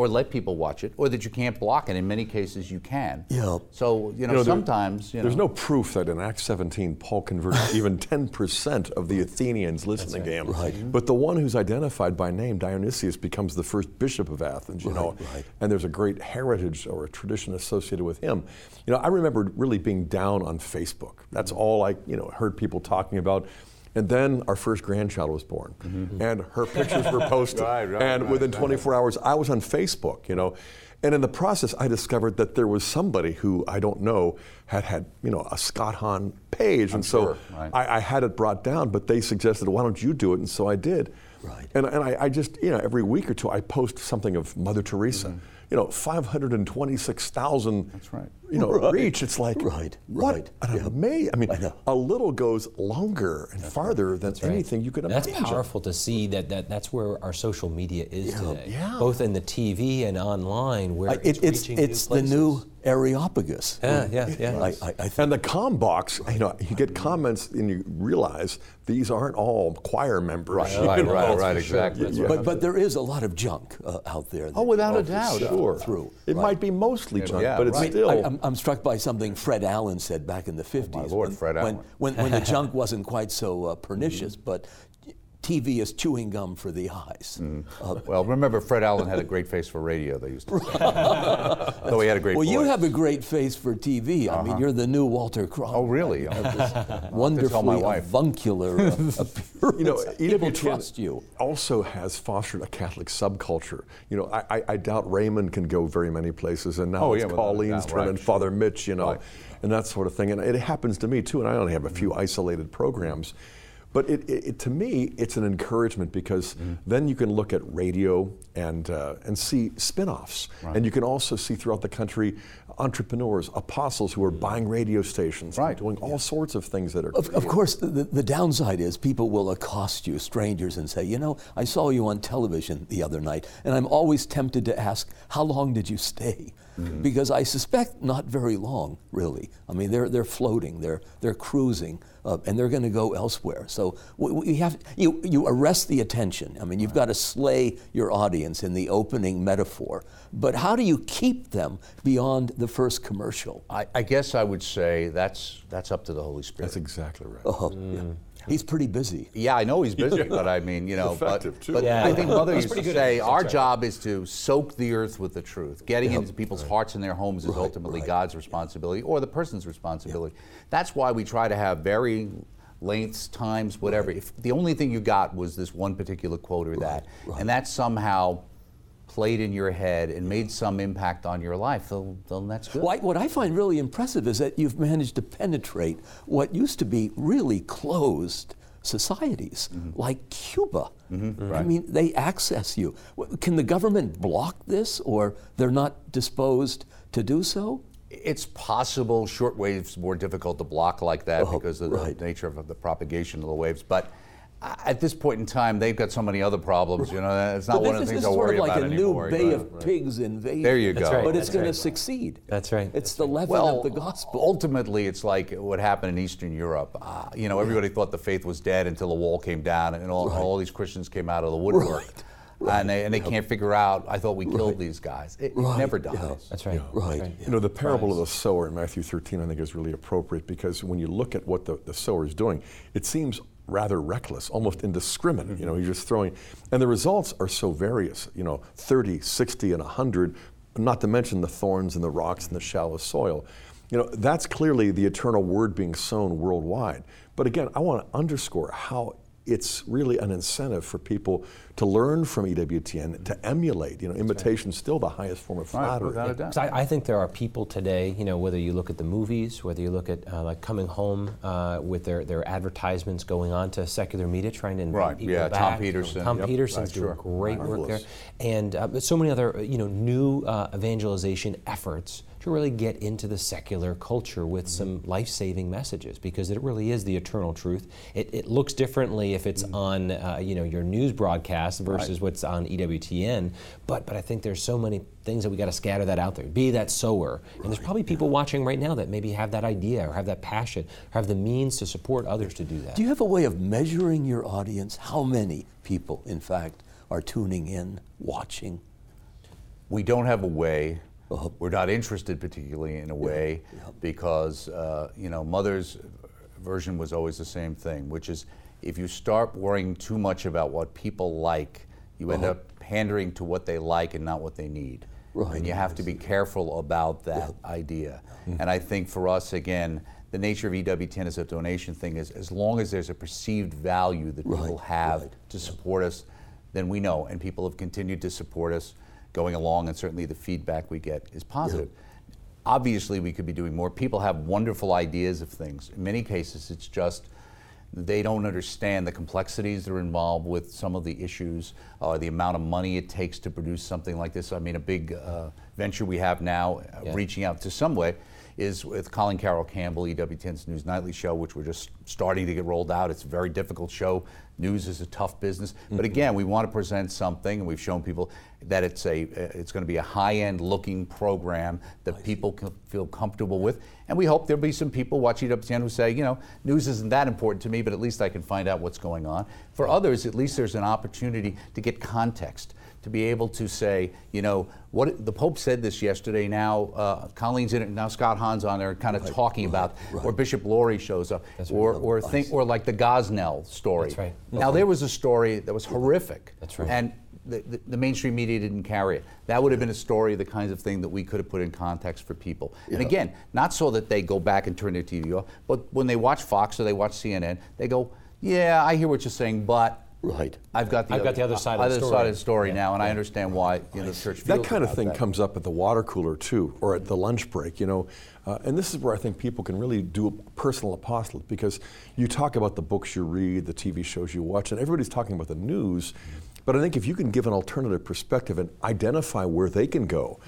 Or let people watch it, or that you can't block it. In many cases, you can. Yeah. So you know, You know, there- sometimes you know, There's no proof that in Acts 17 Paul converted even 10% of the Athenians listening to him. Right. But the one who's identified by name, Dionysius, becomes the first bishop of Athens. You know, Right, right. and there's a great heritage or a tradition associated with him. You know, I remember really being down on Facebook. That's mm. all I you know heard people talking about. And then our first grandchild was born, mm-hmm. and her pictures were posted. Right, right, and right, within right. 24 hours, I was on Facebook. You know, and in the process, I discovered that there was somebody who I don't know had had you know a Scott Hahn page, and so sure. I, I had it brought down. But they suggested, why don't you do it? And so I did. Right. And, and I, I just you know every week or two I post something of Mother Teresa. Mm-hmm. You know, 526,000. That's right. You know, Right. reach. It's like Right, What right. an Yeah. amazing. I mean, I know. a little goes longer and farther than That's right. anything you could That's imagine. That's powerful to see that, that that's where our social media is today. Yeah. Both in the TV and online, where I- it's, it- it's reaching new it's the new places. Areopagus. Yeah, yeah, yeah. I, I, I think And the com box, you know, you get comments and you realize these aren't all choir members. Right, right, know. right, right, exactly. You- you but but there is a lot of junk uh, out there. Oh, without a doubt. Sure. Through. It Right. might be mostly junk, Yeah, but it's right. Still. I, am I'm struck by something Fred Allen said back in the 50s. My Lord, when, Fred Allen. When, when the junk wasn't quite so uh, pernicious, but TV is chewing gum for the eyes. Uh, Well, remember, Fred Allen had a great face for radio. They used to. say. Though he had a great. well, you have a great face for TV. I mean, you're the new Walter Cronkite. Oh, really? You I'll have have this to wonderfully tell my wife. avuncular uh, appearance. you know, people trust you. Also has fostered a Catholic subculture. You know, I, I, I doubt Raymond can go very many places, and now Oh, it's yeah, Colleen's turn right, and. Father Mitch. You know, Right. and that sort of thing. And it happens to me too. And I only have a few Mm-hmm. isolated programs. But it, it, it- to me, it's an encouragement because Mm-hmm. then you can look at radio and uh, and see spin-offs, and you can also see throughout the country entrepreneurs, apostles who are buying radio stations, Right. doing all sorts of things that are. Of, of course, the, the downside is people will accost you, strangers, and say, you know, I saw you on television the other night, and I'm always tempted to ask, how long did you stay? Because I suspect not very long, really. I mean, they're, they're floating, they're, they're cruising, uh, and they're going to go elsewhere. So we, we have, you, you arrest the attention. I mean, you've got to slay your audience in the opening metaphor. But how do you keep them beyond the first commercial? I, I guess I would say that's that's up to the Holy Spirit. That's exactly right. Oh, yeah. Mm. He's pretty busy. Yeah, I know he's busy, but I mean, you know, but, too. but Yeah. I think Mother used to good say our That's right. job is to soak the earth with the truth. Getting into people's hearts and their homes is Right, ultimately right. God's responsibility or the person's responsibility. That's why we try to have very lengths, times, whatever. If the only thing you got was this one particular quote or that, right. and that somehow played in your head and made some impact on your life, then, then that's good. Well, I- what I find really impressive is that you've managed to penetrate what used to be really closed societies, mm-hmm. like Cuba. Mm-hmm. I mean, they access you. Can the government block this, or they're not disposed to do so? It's possible Short shortwave's more difficult to block like that Oh, because of right. the nature of the propagation of the waves. But at this point in time, they've got so many other problems. You know, it's not But one of the things I worry about anymore. This is sort worry of like a new Bay Right. of Pigs invasion. There you That's go. right. But it's That's going to succeed. That's right. It's the leaven Well, of the gospel. ultimately, it's like what happened in Eastern Europe. Uh, you know, everybody thought the faith was dead until the wall came down and all, all these Christians came out of the woodwork. And they, and they can't figure out, I thought we killed these guys. It, it Right, never yeah. dies. That's right. Right. That's You know, the parable of the sower in Matthew 13, I think, is really appropriate because when you look at what the, the sower is doing, it seems rather reckless, almost indiscriminate. You know, he's just throwing, and the results are so various, you know, 30, 60, and 100, not to mention the thorns and the rocks and the shallow soil. You know, that's clearly the eternal word being sown worldwide. But again, I want to underscore how it's really an incentive for people to learn from EWTN, to emulate. You know, imitation's still the highest form of Right, flattery. without a doubt. 'Cause I, I think there are people today, you know, whether you look at the movies, whether you look at uh, like coming home uh, with their, their advertisements going on to secular media, trying to invite Right, people yeah, Tom back. Peterson. Tom Yep, Peterson's right, doing sure. great work there, and uh, but so many other, uh, you know, new uh, evangelization efforts to really get into the secular culture with Mm-hmm. some life-saving messages because it really is the eternal truth. It, it looks differently if it's on, uh, you know, your news broadcast versus what's on EWTN, but but I think there's so many things that we got to scatter that out there. Be that sower, and there's probably people watching right now that maybe have that idea or have that passion, or have the means to support others to do that. Do you have a way of measuring your audience? How many people, in fact, are tuning in, watching? we don't have a way. We're not interested particularly in a way because uh, you know mother's version was always the same thing, which is if you start worrying too much about what people like, you end Uh-huh. up pandering to what they like and not what they need. Right. And you have to be careful about that idea. Mm-hmm. And I think for us, again, the nature of EWTN as a donation thing is as long as there's a perceived value that people have right. to support us, then we know. And people have continued to support us going along, and certainly the feedback we get is positive. Obviously, we could be doing more. People have wonderful ideas of things. In many cases, it's just they don't understand the complexities that are involved with some of the issues, uh, the amount of money it takes to produce something like this. I mean, a big uh, venture we have now, uh, Yeah. reaching out to some way, is with Colleen Carroll Campbell, EWTN's News Nightly show, which we're just starting to get rolled out. It's a very difficult show. News is a tough business, but mm-hmm. again, we want to present something, and we've shown people that it's a it's going to be a high-end looking program that people can feel comfortable with, and we hope there'll be some people watching EWTN who say, you know, news isn't that important to me, but at least I can find out what's going on. For others, at least there's an opportunity to get context to be able to say, you know, what the Pope said this yesterday. Now uh, Colleen's in it. Now Scott Hahn's on there, kind of talking about, or Bishop Lori shows up, That's or right. or think, or like the Gosnell story. That's right. Now there was a story that was horrific. That's right. And the, the, the mainstream media didn't carry it. That would have been a story, the kinds of thing that we could have put in context for people. And again, not so that they go back and turn their TV off, but when they watch Fox or they watch CNN, they go, "Yeah, I hear what you're saying, but." Right. I've got the I've other, got the other side of the other story. side of the story Yeah. now, and I understand why you know the church. That feels kind of thing that. comes up at the water cooler too, or at the lunch break, you know. Uh, and this is where I think people can really do a personal apostolate because you talk about the books you read, the TV shows you watch, and everybody's talking about the news. But I think if you can give an alternative perspective and identify where they can go,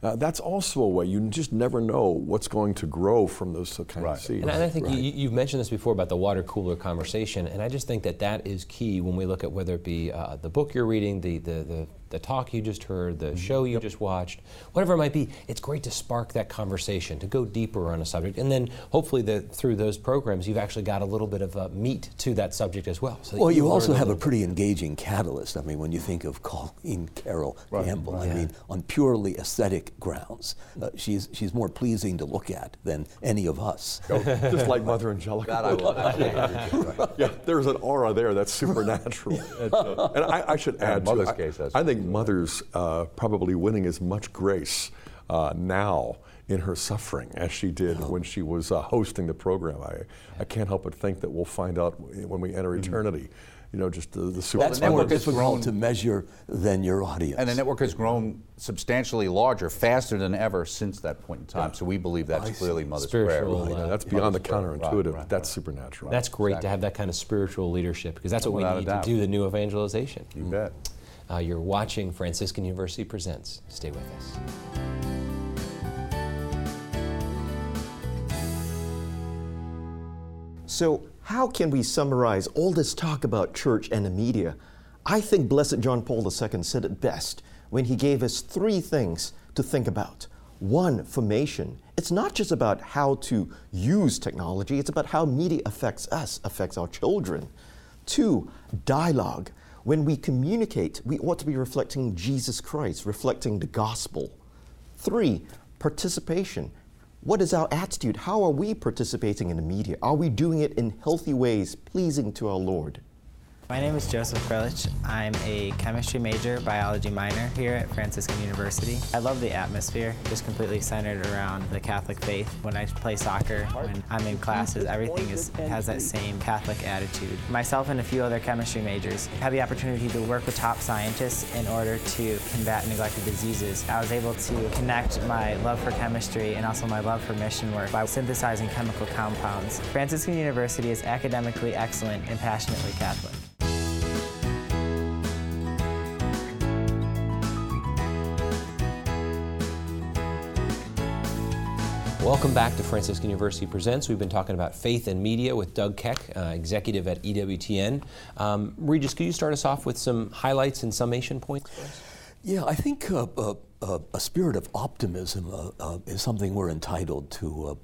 uh, that's also a way. You just never know what's going to grow from those kind Right. of seeds. And I, and I think you, you've mentioned this before about the water cooler conversation, and I just think that that is key when we look at whether it be uh, the book you're reading, the, the, the, the talk you just heard, the show you just watched, whatever it might be. It's great to spark that conversation, to go deeper on a subject, and then hopefully the, through those programs you've actually got a little bit of uh, meat to that subject as well. So Well, you learn also have a little bit. pretty engaging catalyst. I mean, when you think of Colleen Carroll Right, Campbell, right. I mean, on purely aesthetic grounds, uh, she's she's more pleasing to look at than any of us. just like Mother Angelica. That I will. yeah, there's an aura there that's supernatural. and I, I should Yeah, add, Mother's too, I, case, that's I think Mother's uh, probably winning as much grace uh, now in her suffering as she did Oh. when she was uh, hosting the program. I, I can't help but think that we'll find out when we enter eternity, you know, just the, the super. That's more network has difficult grown- to measure than your audience. And the network has grown substantially larger, faster than ever since that point in time. So we believe that's clearly Mother's Spiritual, prayer. uh, that's beyond the counterintuitive. Right, right, that's right. supernatural. That's great Exactly. to have that kind of spiritual leadership because that's what we Without a need to do the new evangelization. You bet. Uh, you're watching Franciscan University Presents. Stay with us. So, how can we summarize all this talk about church and the media? I think Blessed John Paul II said it best when he gave us three things to think about. One, formation. It's not just about how to use technology, it's about how media affects us, affects our children. Two, dialogue. When we communicate, we ought to be reflecting Jesus Christ, reflecting the gospel. Three, participation. What is our attitude? How are we participating in the media? Are we doing it in healthy ways, pleasing to our Lord? My name is Joseph Frelich. I'm a chemistry major, biology minor here at Franciscan University. I love the atmosphere, just completely centered around the Catholic faith. When I play soccer, when I'm in classes, everything is, has that same Catholic attitude. Myself and a few other chemistry majors have the opportunity to work with top scientists in order to combat neglected diseases. I was able to connect my love for chemistry and also my love for mission work by synthesizing chemical compounds. Franciscan University is academically excellent and passionately Catholic. Welcome back to Franciscan University Presents. We've been talking about faith and media with Doug Keck, uh, executive at EWTN. Um, Regis, could you start us off with some highlights and summation points? Yeah, I think uh, uh, uh, a spirit of optimism uh, uh, is something we're entitled to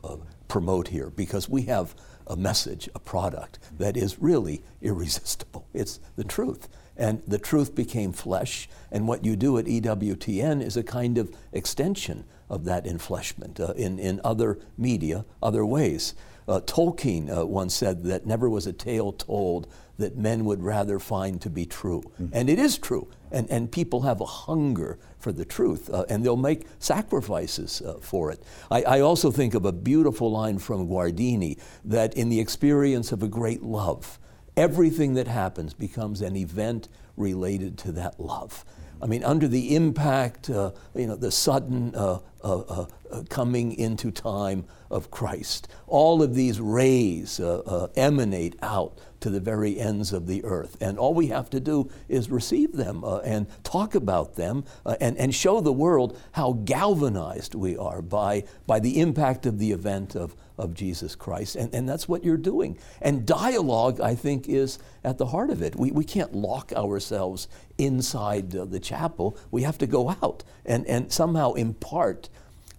promote here because we have a message, a product that is really irresistible. It's the truth. And the truth became flesh, and what you do at EWTN is a kind of extension of that enfleshment uh, in, in other media, other ways. Uh, Tolkien uh, once said that never was a tale told that men would rather find to be true. Mm-hmm. And it is true. And, and people have a hunger for the truth, uh, and they'll make sacrifices uh, for it. I, I also think of a beautiful line from Guardini that in the experience of a great love, everything that happens becomes an event related to that love. I mean, under the impact, uh, you know, the sudden uh, uh, uh, uh coming into time of Christ, all of these rays uh, emanate out to the very ends of the earth. And all we have to do is receive them and talk about them and, and show the world how galvanized we are by, by the impact of the event of, of Jesus Christ. And, and that's what you're doing. And dialogue, I think, is at the heart of it. We, we can't lock ourselves inside uh, the chapel, we have to go out and, and somehow impart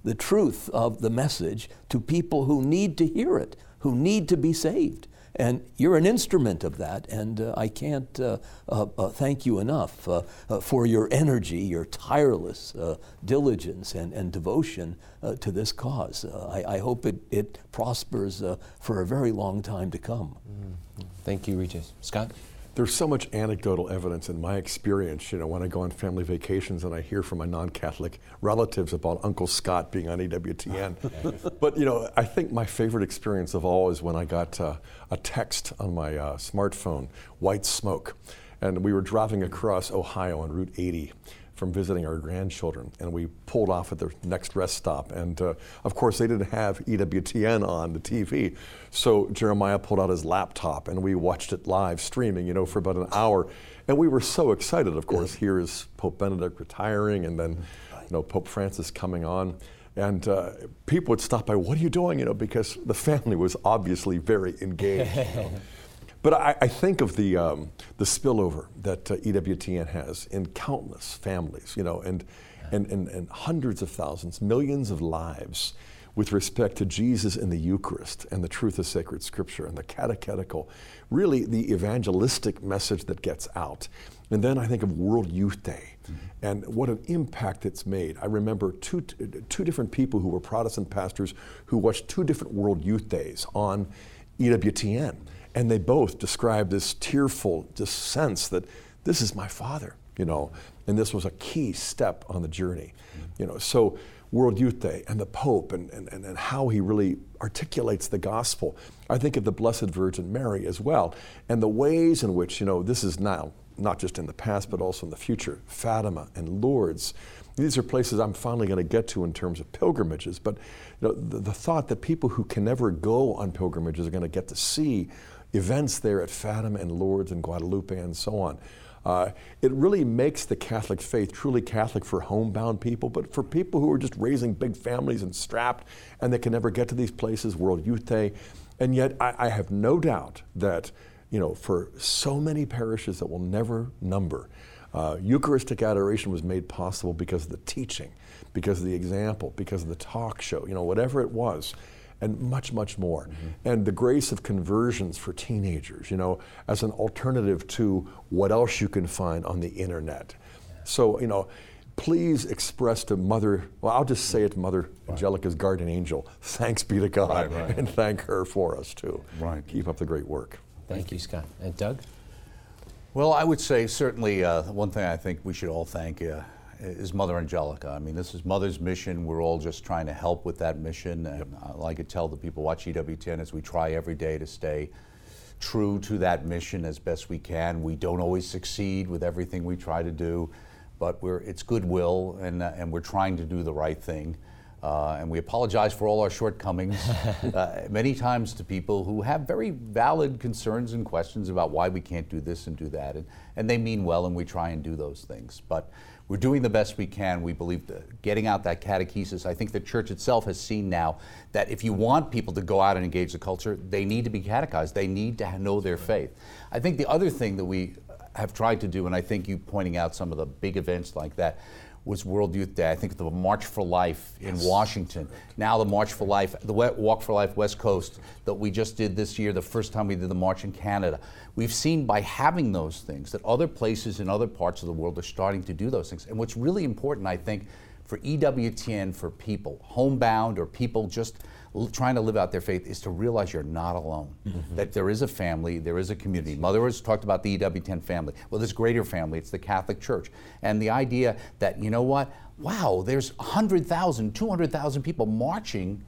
the truth of the message to people who need to hear it, who need to be saved. And you're an instrument of that, and uh, I can't uh, uh, uh thank you enough uh, uh, for your energy, your tireless diligence and, and devotion to this cause. I, I, hope it, it prospers for a very long time to come. Mm-hmm. Thank you, Regis. Scott? There's so much anecdotal evidence in my experience, you know, when I go on family vacations and I hear from my non-Catholic relatives about Uncle Scott being on EWTN. but, you know, I think my favorite experience of all is when I got uh, a text on my uh, smartphone, white smoke. And we were driving across Ohio on Route 80 from visiting our grandchildren, and we pulled off at the next rest stop. And uh, of course, they didn't have EWTN on the TV, so Jeremiah pulled out his laptop, and we watched it live streaming, you know, for about an hour. And we were so excited. Of course, here is Pope Benedict retiring, and then, you know, Pope Francis coming on. And uh, people would stop by, "What are you doing?" You know, because the family was obviously very engaged. You know? But I, I think of the, um, the spillover that uh, EWTN has in countless families, you know, and, and, and, and hundreds of thousands, millions of lives with respect to Jesus and the Eucharist and the truth of sacred scripture and the catechetical, really the evangelistic message that gets out. And then I think of World Youth Day mm-hmm. and what an impact it's made. I remember two, two different people who were Protestant pastors who watched two different World Youth Days on EWTN. And they both described this tearful just sense that this is my father, you know, and this was a key step on the journey, you know. So World Youth Day and the Pope and, and, and how he really articulates the gospel. I think of the Blessed Virgin Mary as well, and the ways in which, you know, this is now not just in the past, but also in the future. Fatima and Lourdes. These are places I'm finally going to get to in terms of pilgrimages. But you know, the, the, thought that people who can never go on pilgrimages are going to get to see events there at Fatima and Lourdes and Guadalupe and so on. Uh, it really makes the Catholic faith truly Catholic for homebound people, but for people who are just raising big families and strapped and they can never get to these places, World Youth Day. And yet, I, I have no doubt that, you know, for so many parishes that will never number, uh, Eucharistic adoration was made possible because of the teaching, because of the example, because of the talk show, you know, whatever it was and much, much more. Mm-hmm. And the grace of conversions for teenagers, you know, as an alternative to what else you can find on the internet. Yeah. So, you know, please express to Mother, well, I'll just say it to Mother right. Angelica's guardian angel, thanks be to God, right, right. and thank her for us too. Right. Keep up the great work. Thank, thank you, Scott. And Doug? Well, I would say certainly uh, one thing I think we should all thank uh, is Mother Angelica. I mean, this is Mother's mission. We're all just trying to help with that mission. And yep. I like to tell the people watch EWTN as we try every day to stay true to that mission as best we can. We don't always succeed with everything we try to do, but we're, it's goodwill and, uh, and we're trying to do the right thing. Uh, and we apologize for all our shortcomings uh, many times to people who have very valid concerns and questions about why we can't do this and do that. And, and they mean well, and we try and do those things. But we're doing the best we can. We believe that getting out that catechesis. I think the church itself has seen now that if you want people to go out and engage the culture, they need to be catechized. They need to know their faith. I think the other thing that we have tried to do, and I think you pointing out some of the big events like that, was World Youth Day. I think the March for Life in Washington. Now the March for Life, the Walk for Life West Coast that we just did this year, the first time we did the march in Canada. We've seen by having those things that other places in other parts of the world are starting to do those things. And what's really important, I think, for EWTN for people, homebound or people just trying to live out their faith is to realize you're not alone. Mm-hmm. That there is a family, there is a community. Mother has talked about the EWTN family. Well, this greater family, it's the Catholic Church. And the idea that, you know what, wow, there's 100,000, 200,000 people marching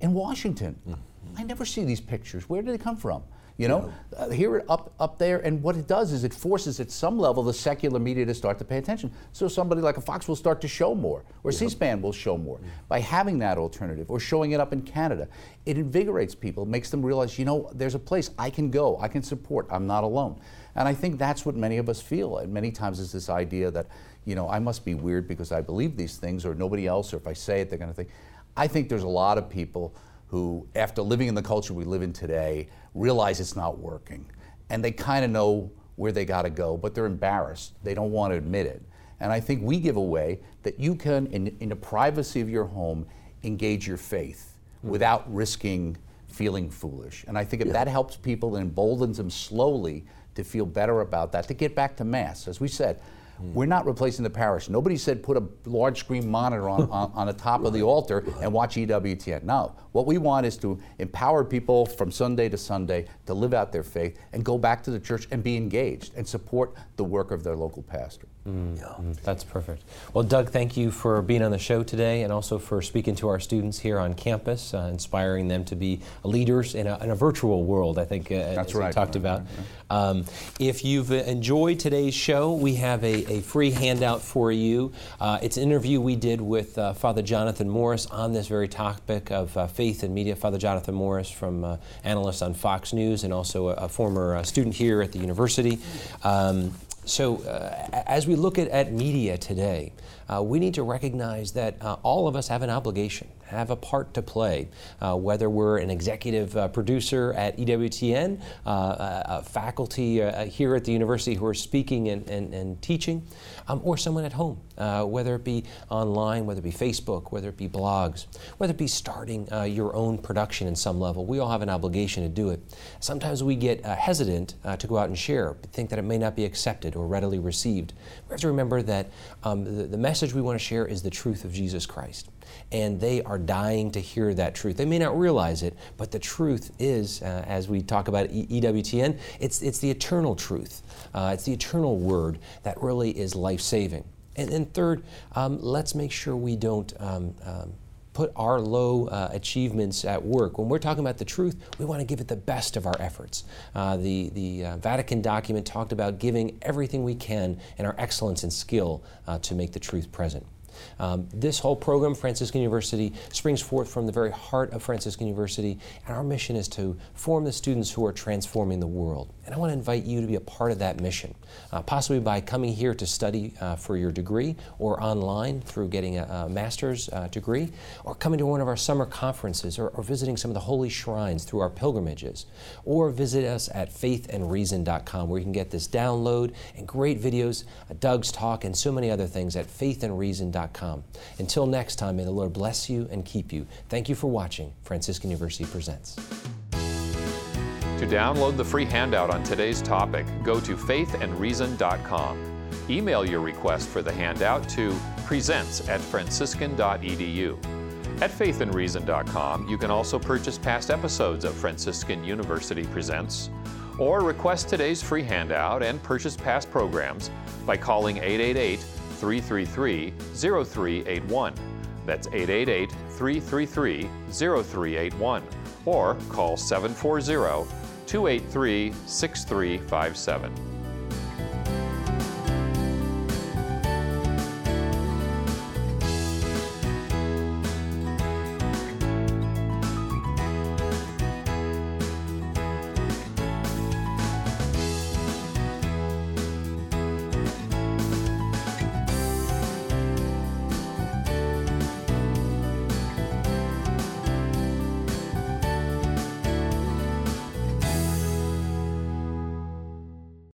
in Washington. Mm-hmm. I never see these pictures. Where do they come from? You know, uh, it up up there, and what it does is it forces at some level the secular media to start to pay attention. So somebody like a Fox will start to show more, or C-SPAN will show more by having that alternative, or showing it up in Canada. It invigorates people, makes them realize, you know, there's a place I can go, I can support, I'm not alone. And I think that's what many of us feel. And many times is this idea that, you know, I must be weird because I believe these things, or nobody else, or if I say it, they're going to think. I think there's a lot of people who, after living in the culture we live in today, realize it's not working. And they kind of know where they got to go, but they're embarrassed. They don't want to admit it. And I think we give a way that you can, in, in the privacy of your home, engage your faith mm. without risking feeling foolish. And I think if yeah. that helps people and emboldens them slowly to feel better about that, to get back to Mass, as we said, Mm. We're not replacing the parish. Nobody said put a large screen monitor on, on, on the top right. of the altar right. and watch EWTN. No. What we want is to empower people from Sunday to Sunday to live out their faith and go back to the church and be engaged and support the work of their local pastor. Mm, yeah. Mm, that's perfect. Well, Doug, thank you for being on the show today and also for speaking to our students here on campus, uh, inspiring them to be leaders in a, in a virtual world, I think, uh, that's as right. we talked right, about. Right, right. Um, if you've enjoyed today's show, we have a, a free handout for you. Uh, it's an interview we did with uh, Father Jonathan Morris on this very topic of uh, faith and media. Father Jonathan Morris, from uh, analyst on Fox News and also a, a former student here at the university. Um, so, uh, as we look at, at media today, uh, we need to recognize that uh, all of us have an obligation, have a part to play, uh, whether we're an executive uh, producer at EWTN, uh, faculty here at the university who are speaking and, and, and teaching, um, or someone at home, whether it be online, whether it be Facebook, whether it be blogs, whether it be starting your own production in some level. We all have an obligation to do it. Sometimes we get hesitant to go out and share, think that it may not be accepted or readily received. We have to remember that um, the, the message we want to share is the truth of Jesus Christ. And they are dying to hear that truth. They may not realize it, but the truth is, uh, as we talk about EWTN, it's, it's the eternal truth. Uh, it's the eternal word that really is life saving. And then, third, um, let's make sure we don't um, um, put our low uh, achievements at work. When we're talking about the truth, we want to give it the best of our efforts. Uh, the the uh, Vatican document talked about giving everything we can and our excellence and skill uh, to make the truth present. Um, this whole program, Franciscan University, springs forth from the very heart of Franciscan University, and our mission is to form the students who are transforming the world. And I want to invite you to be a part of that mission, uh, possibly by coming here to study uh, for your degree, or online through getting a, a master's uh, degree, or coming to one of our summer conferences, or, or, visiting some of the holy shrines through our pilgrimages, or visit us at faithandreason.com where you can get this download and great videos, uh, Doug's talk, and so many other things at faithandreason.com. Until next time, may the Lord bless you and keep you. Thank you for watching Franciscan University Presents. To download the free handout on today's topic, go to faithandreason.com. Email your request for the handout to presents at franciscan.edu. At faithandreason.com, you can also purchase past episodes of Franciscan University Presents or request today's free handout and purchase past programs by calling 888 333 0381. That's 888 333 0381 or call 740 283 6357.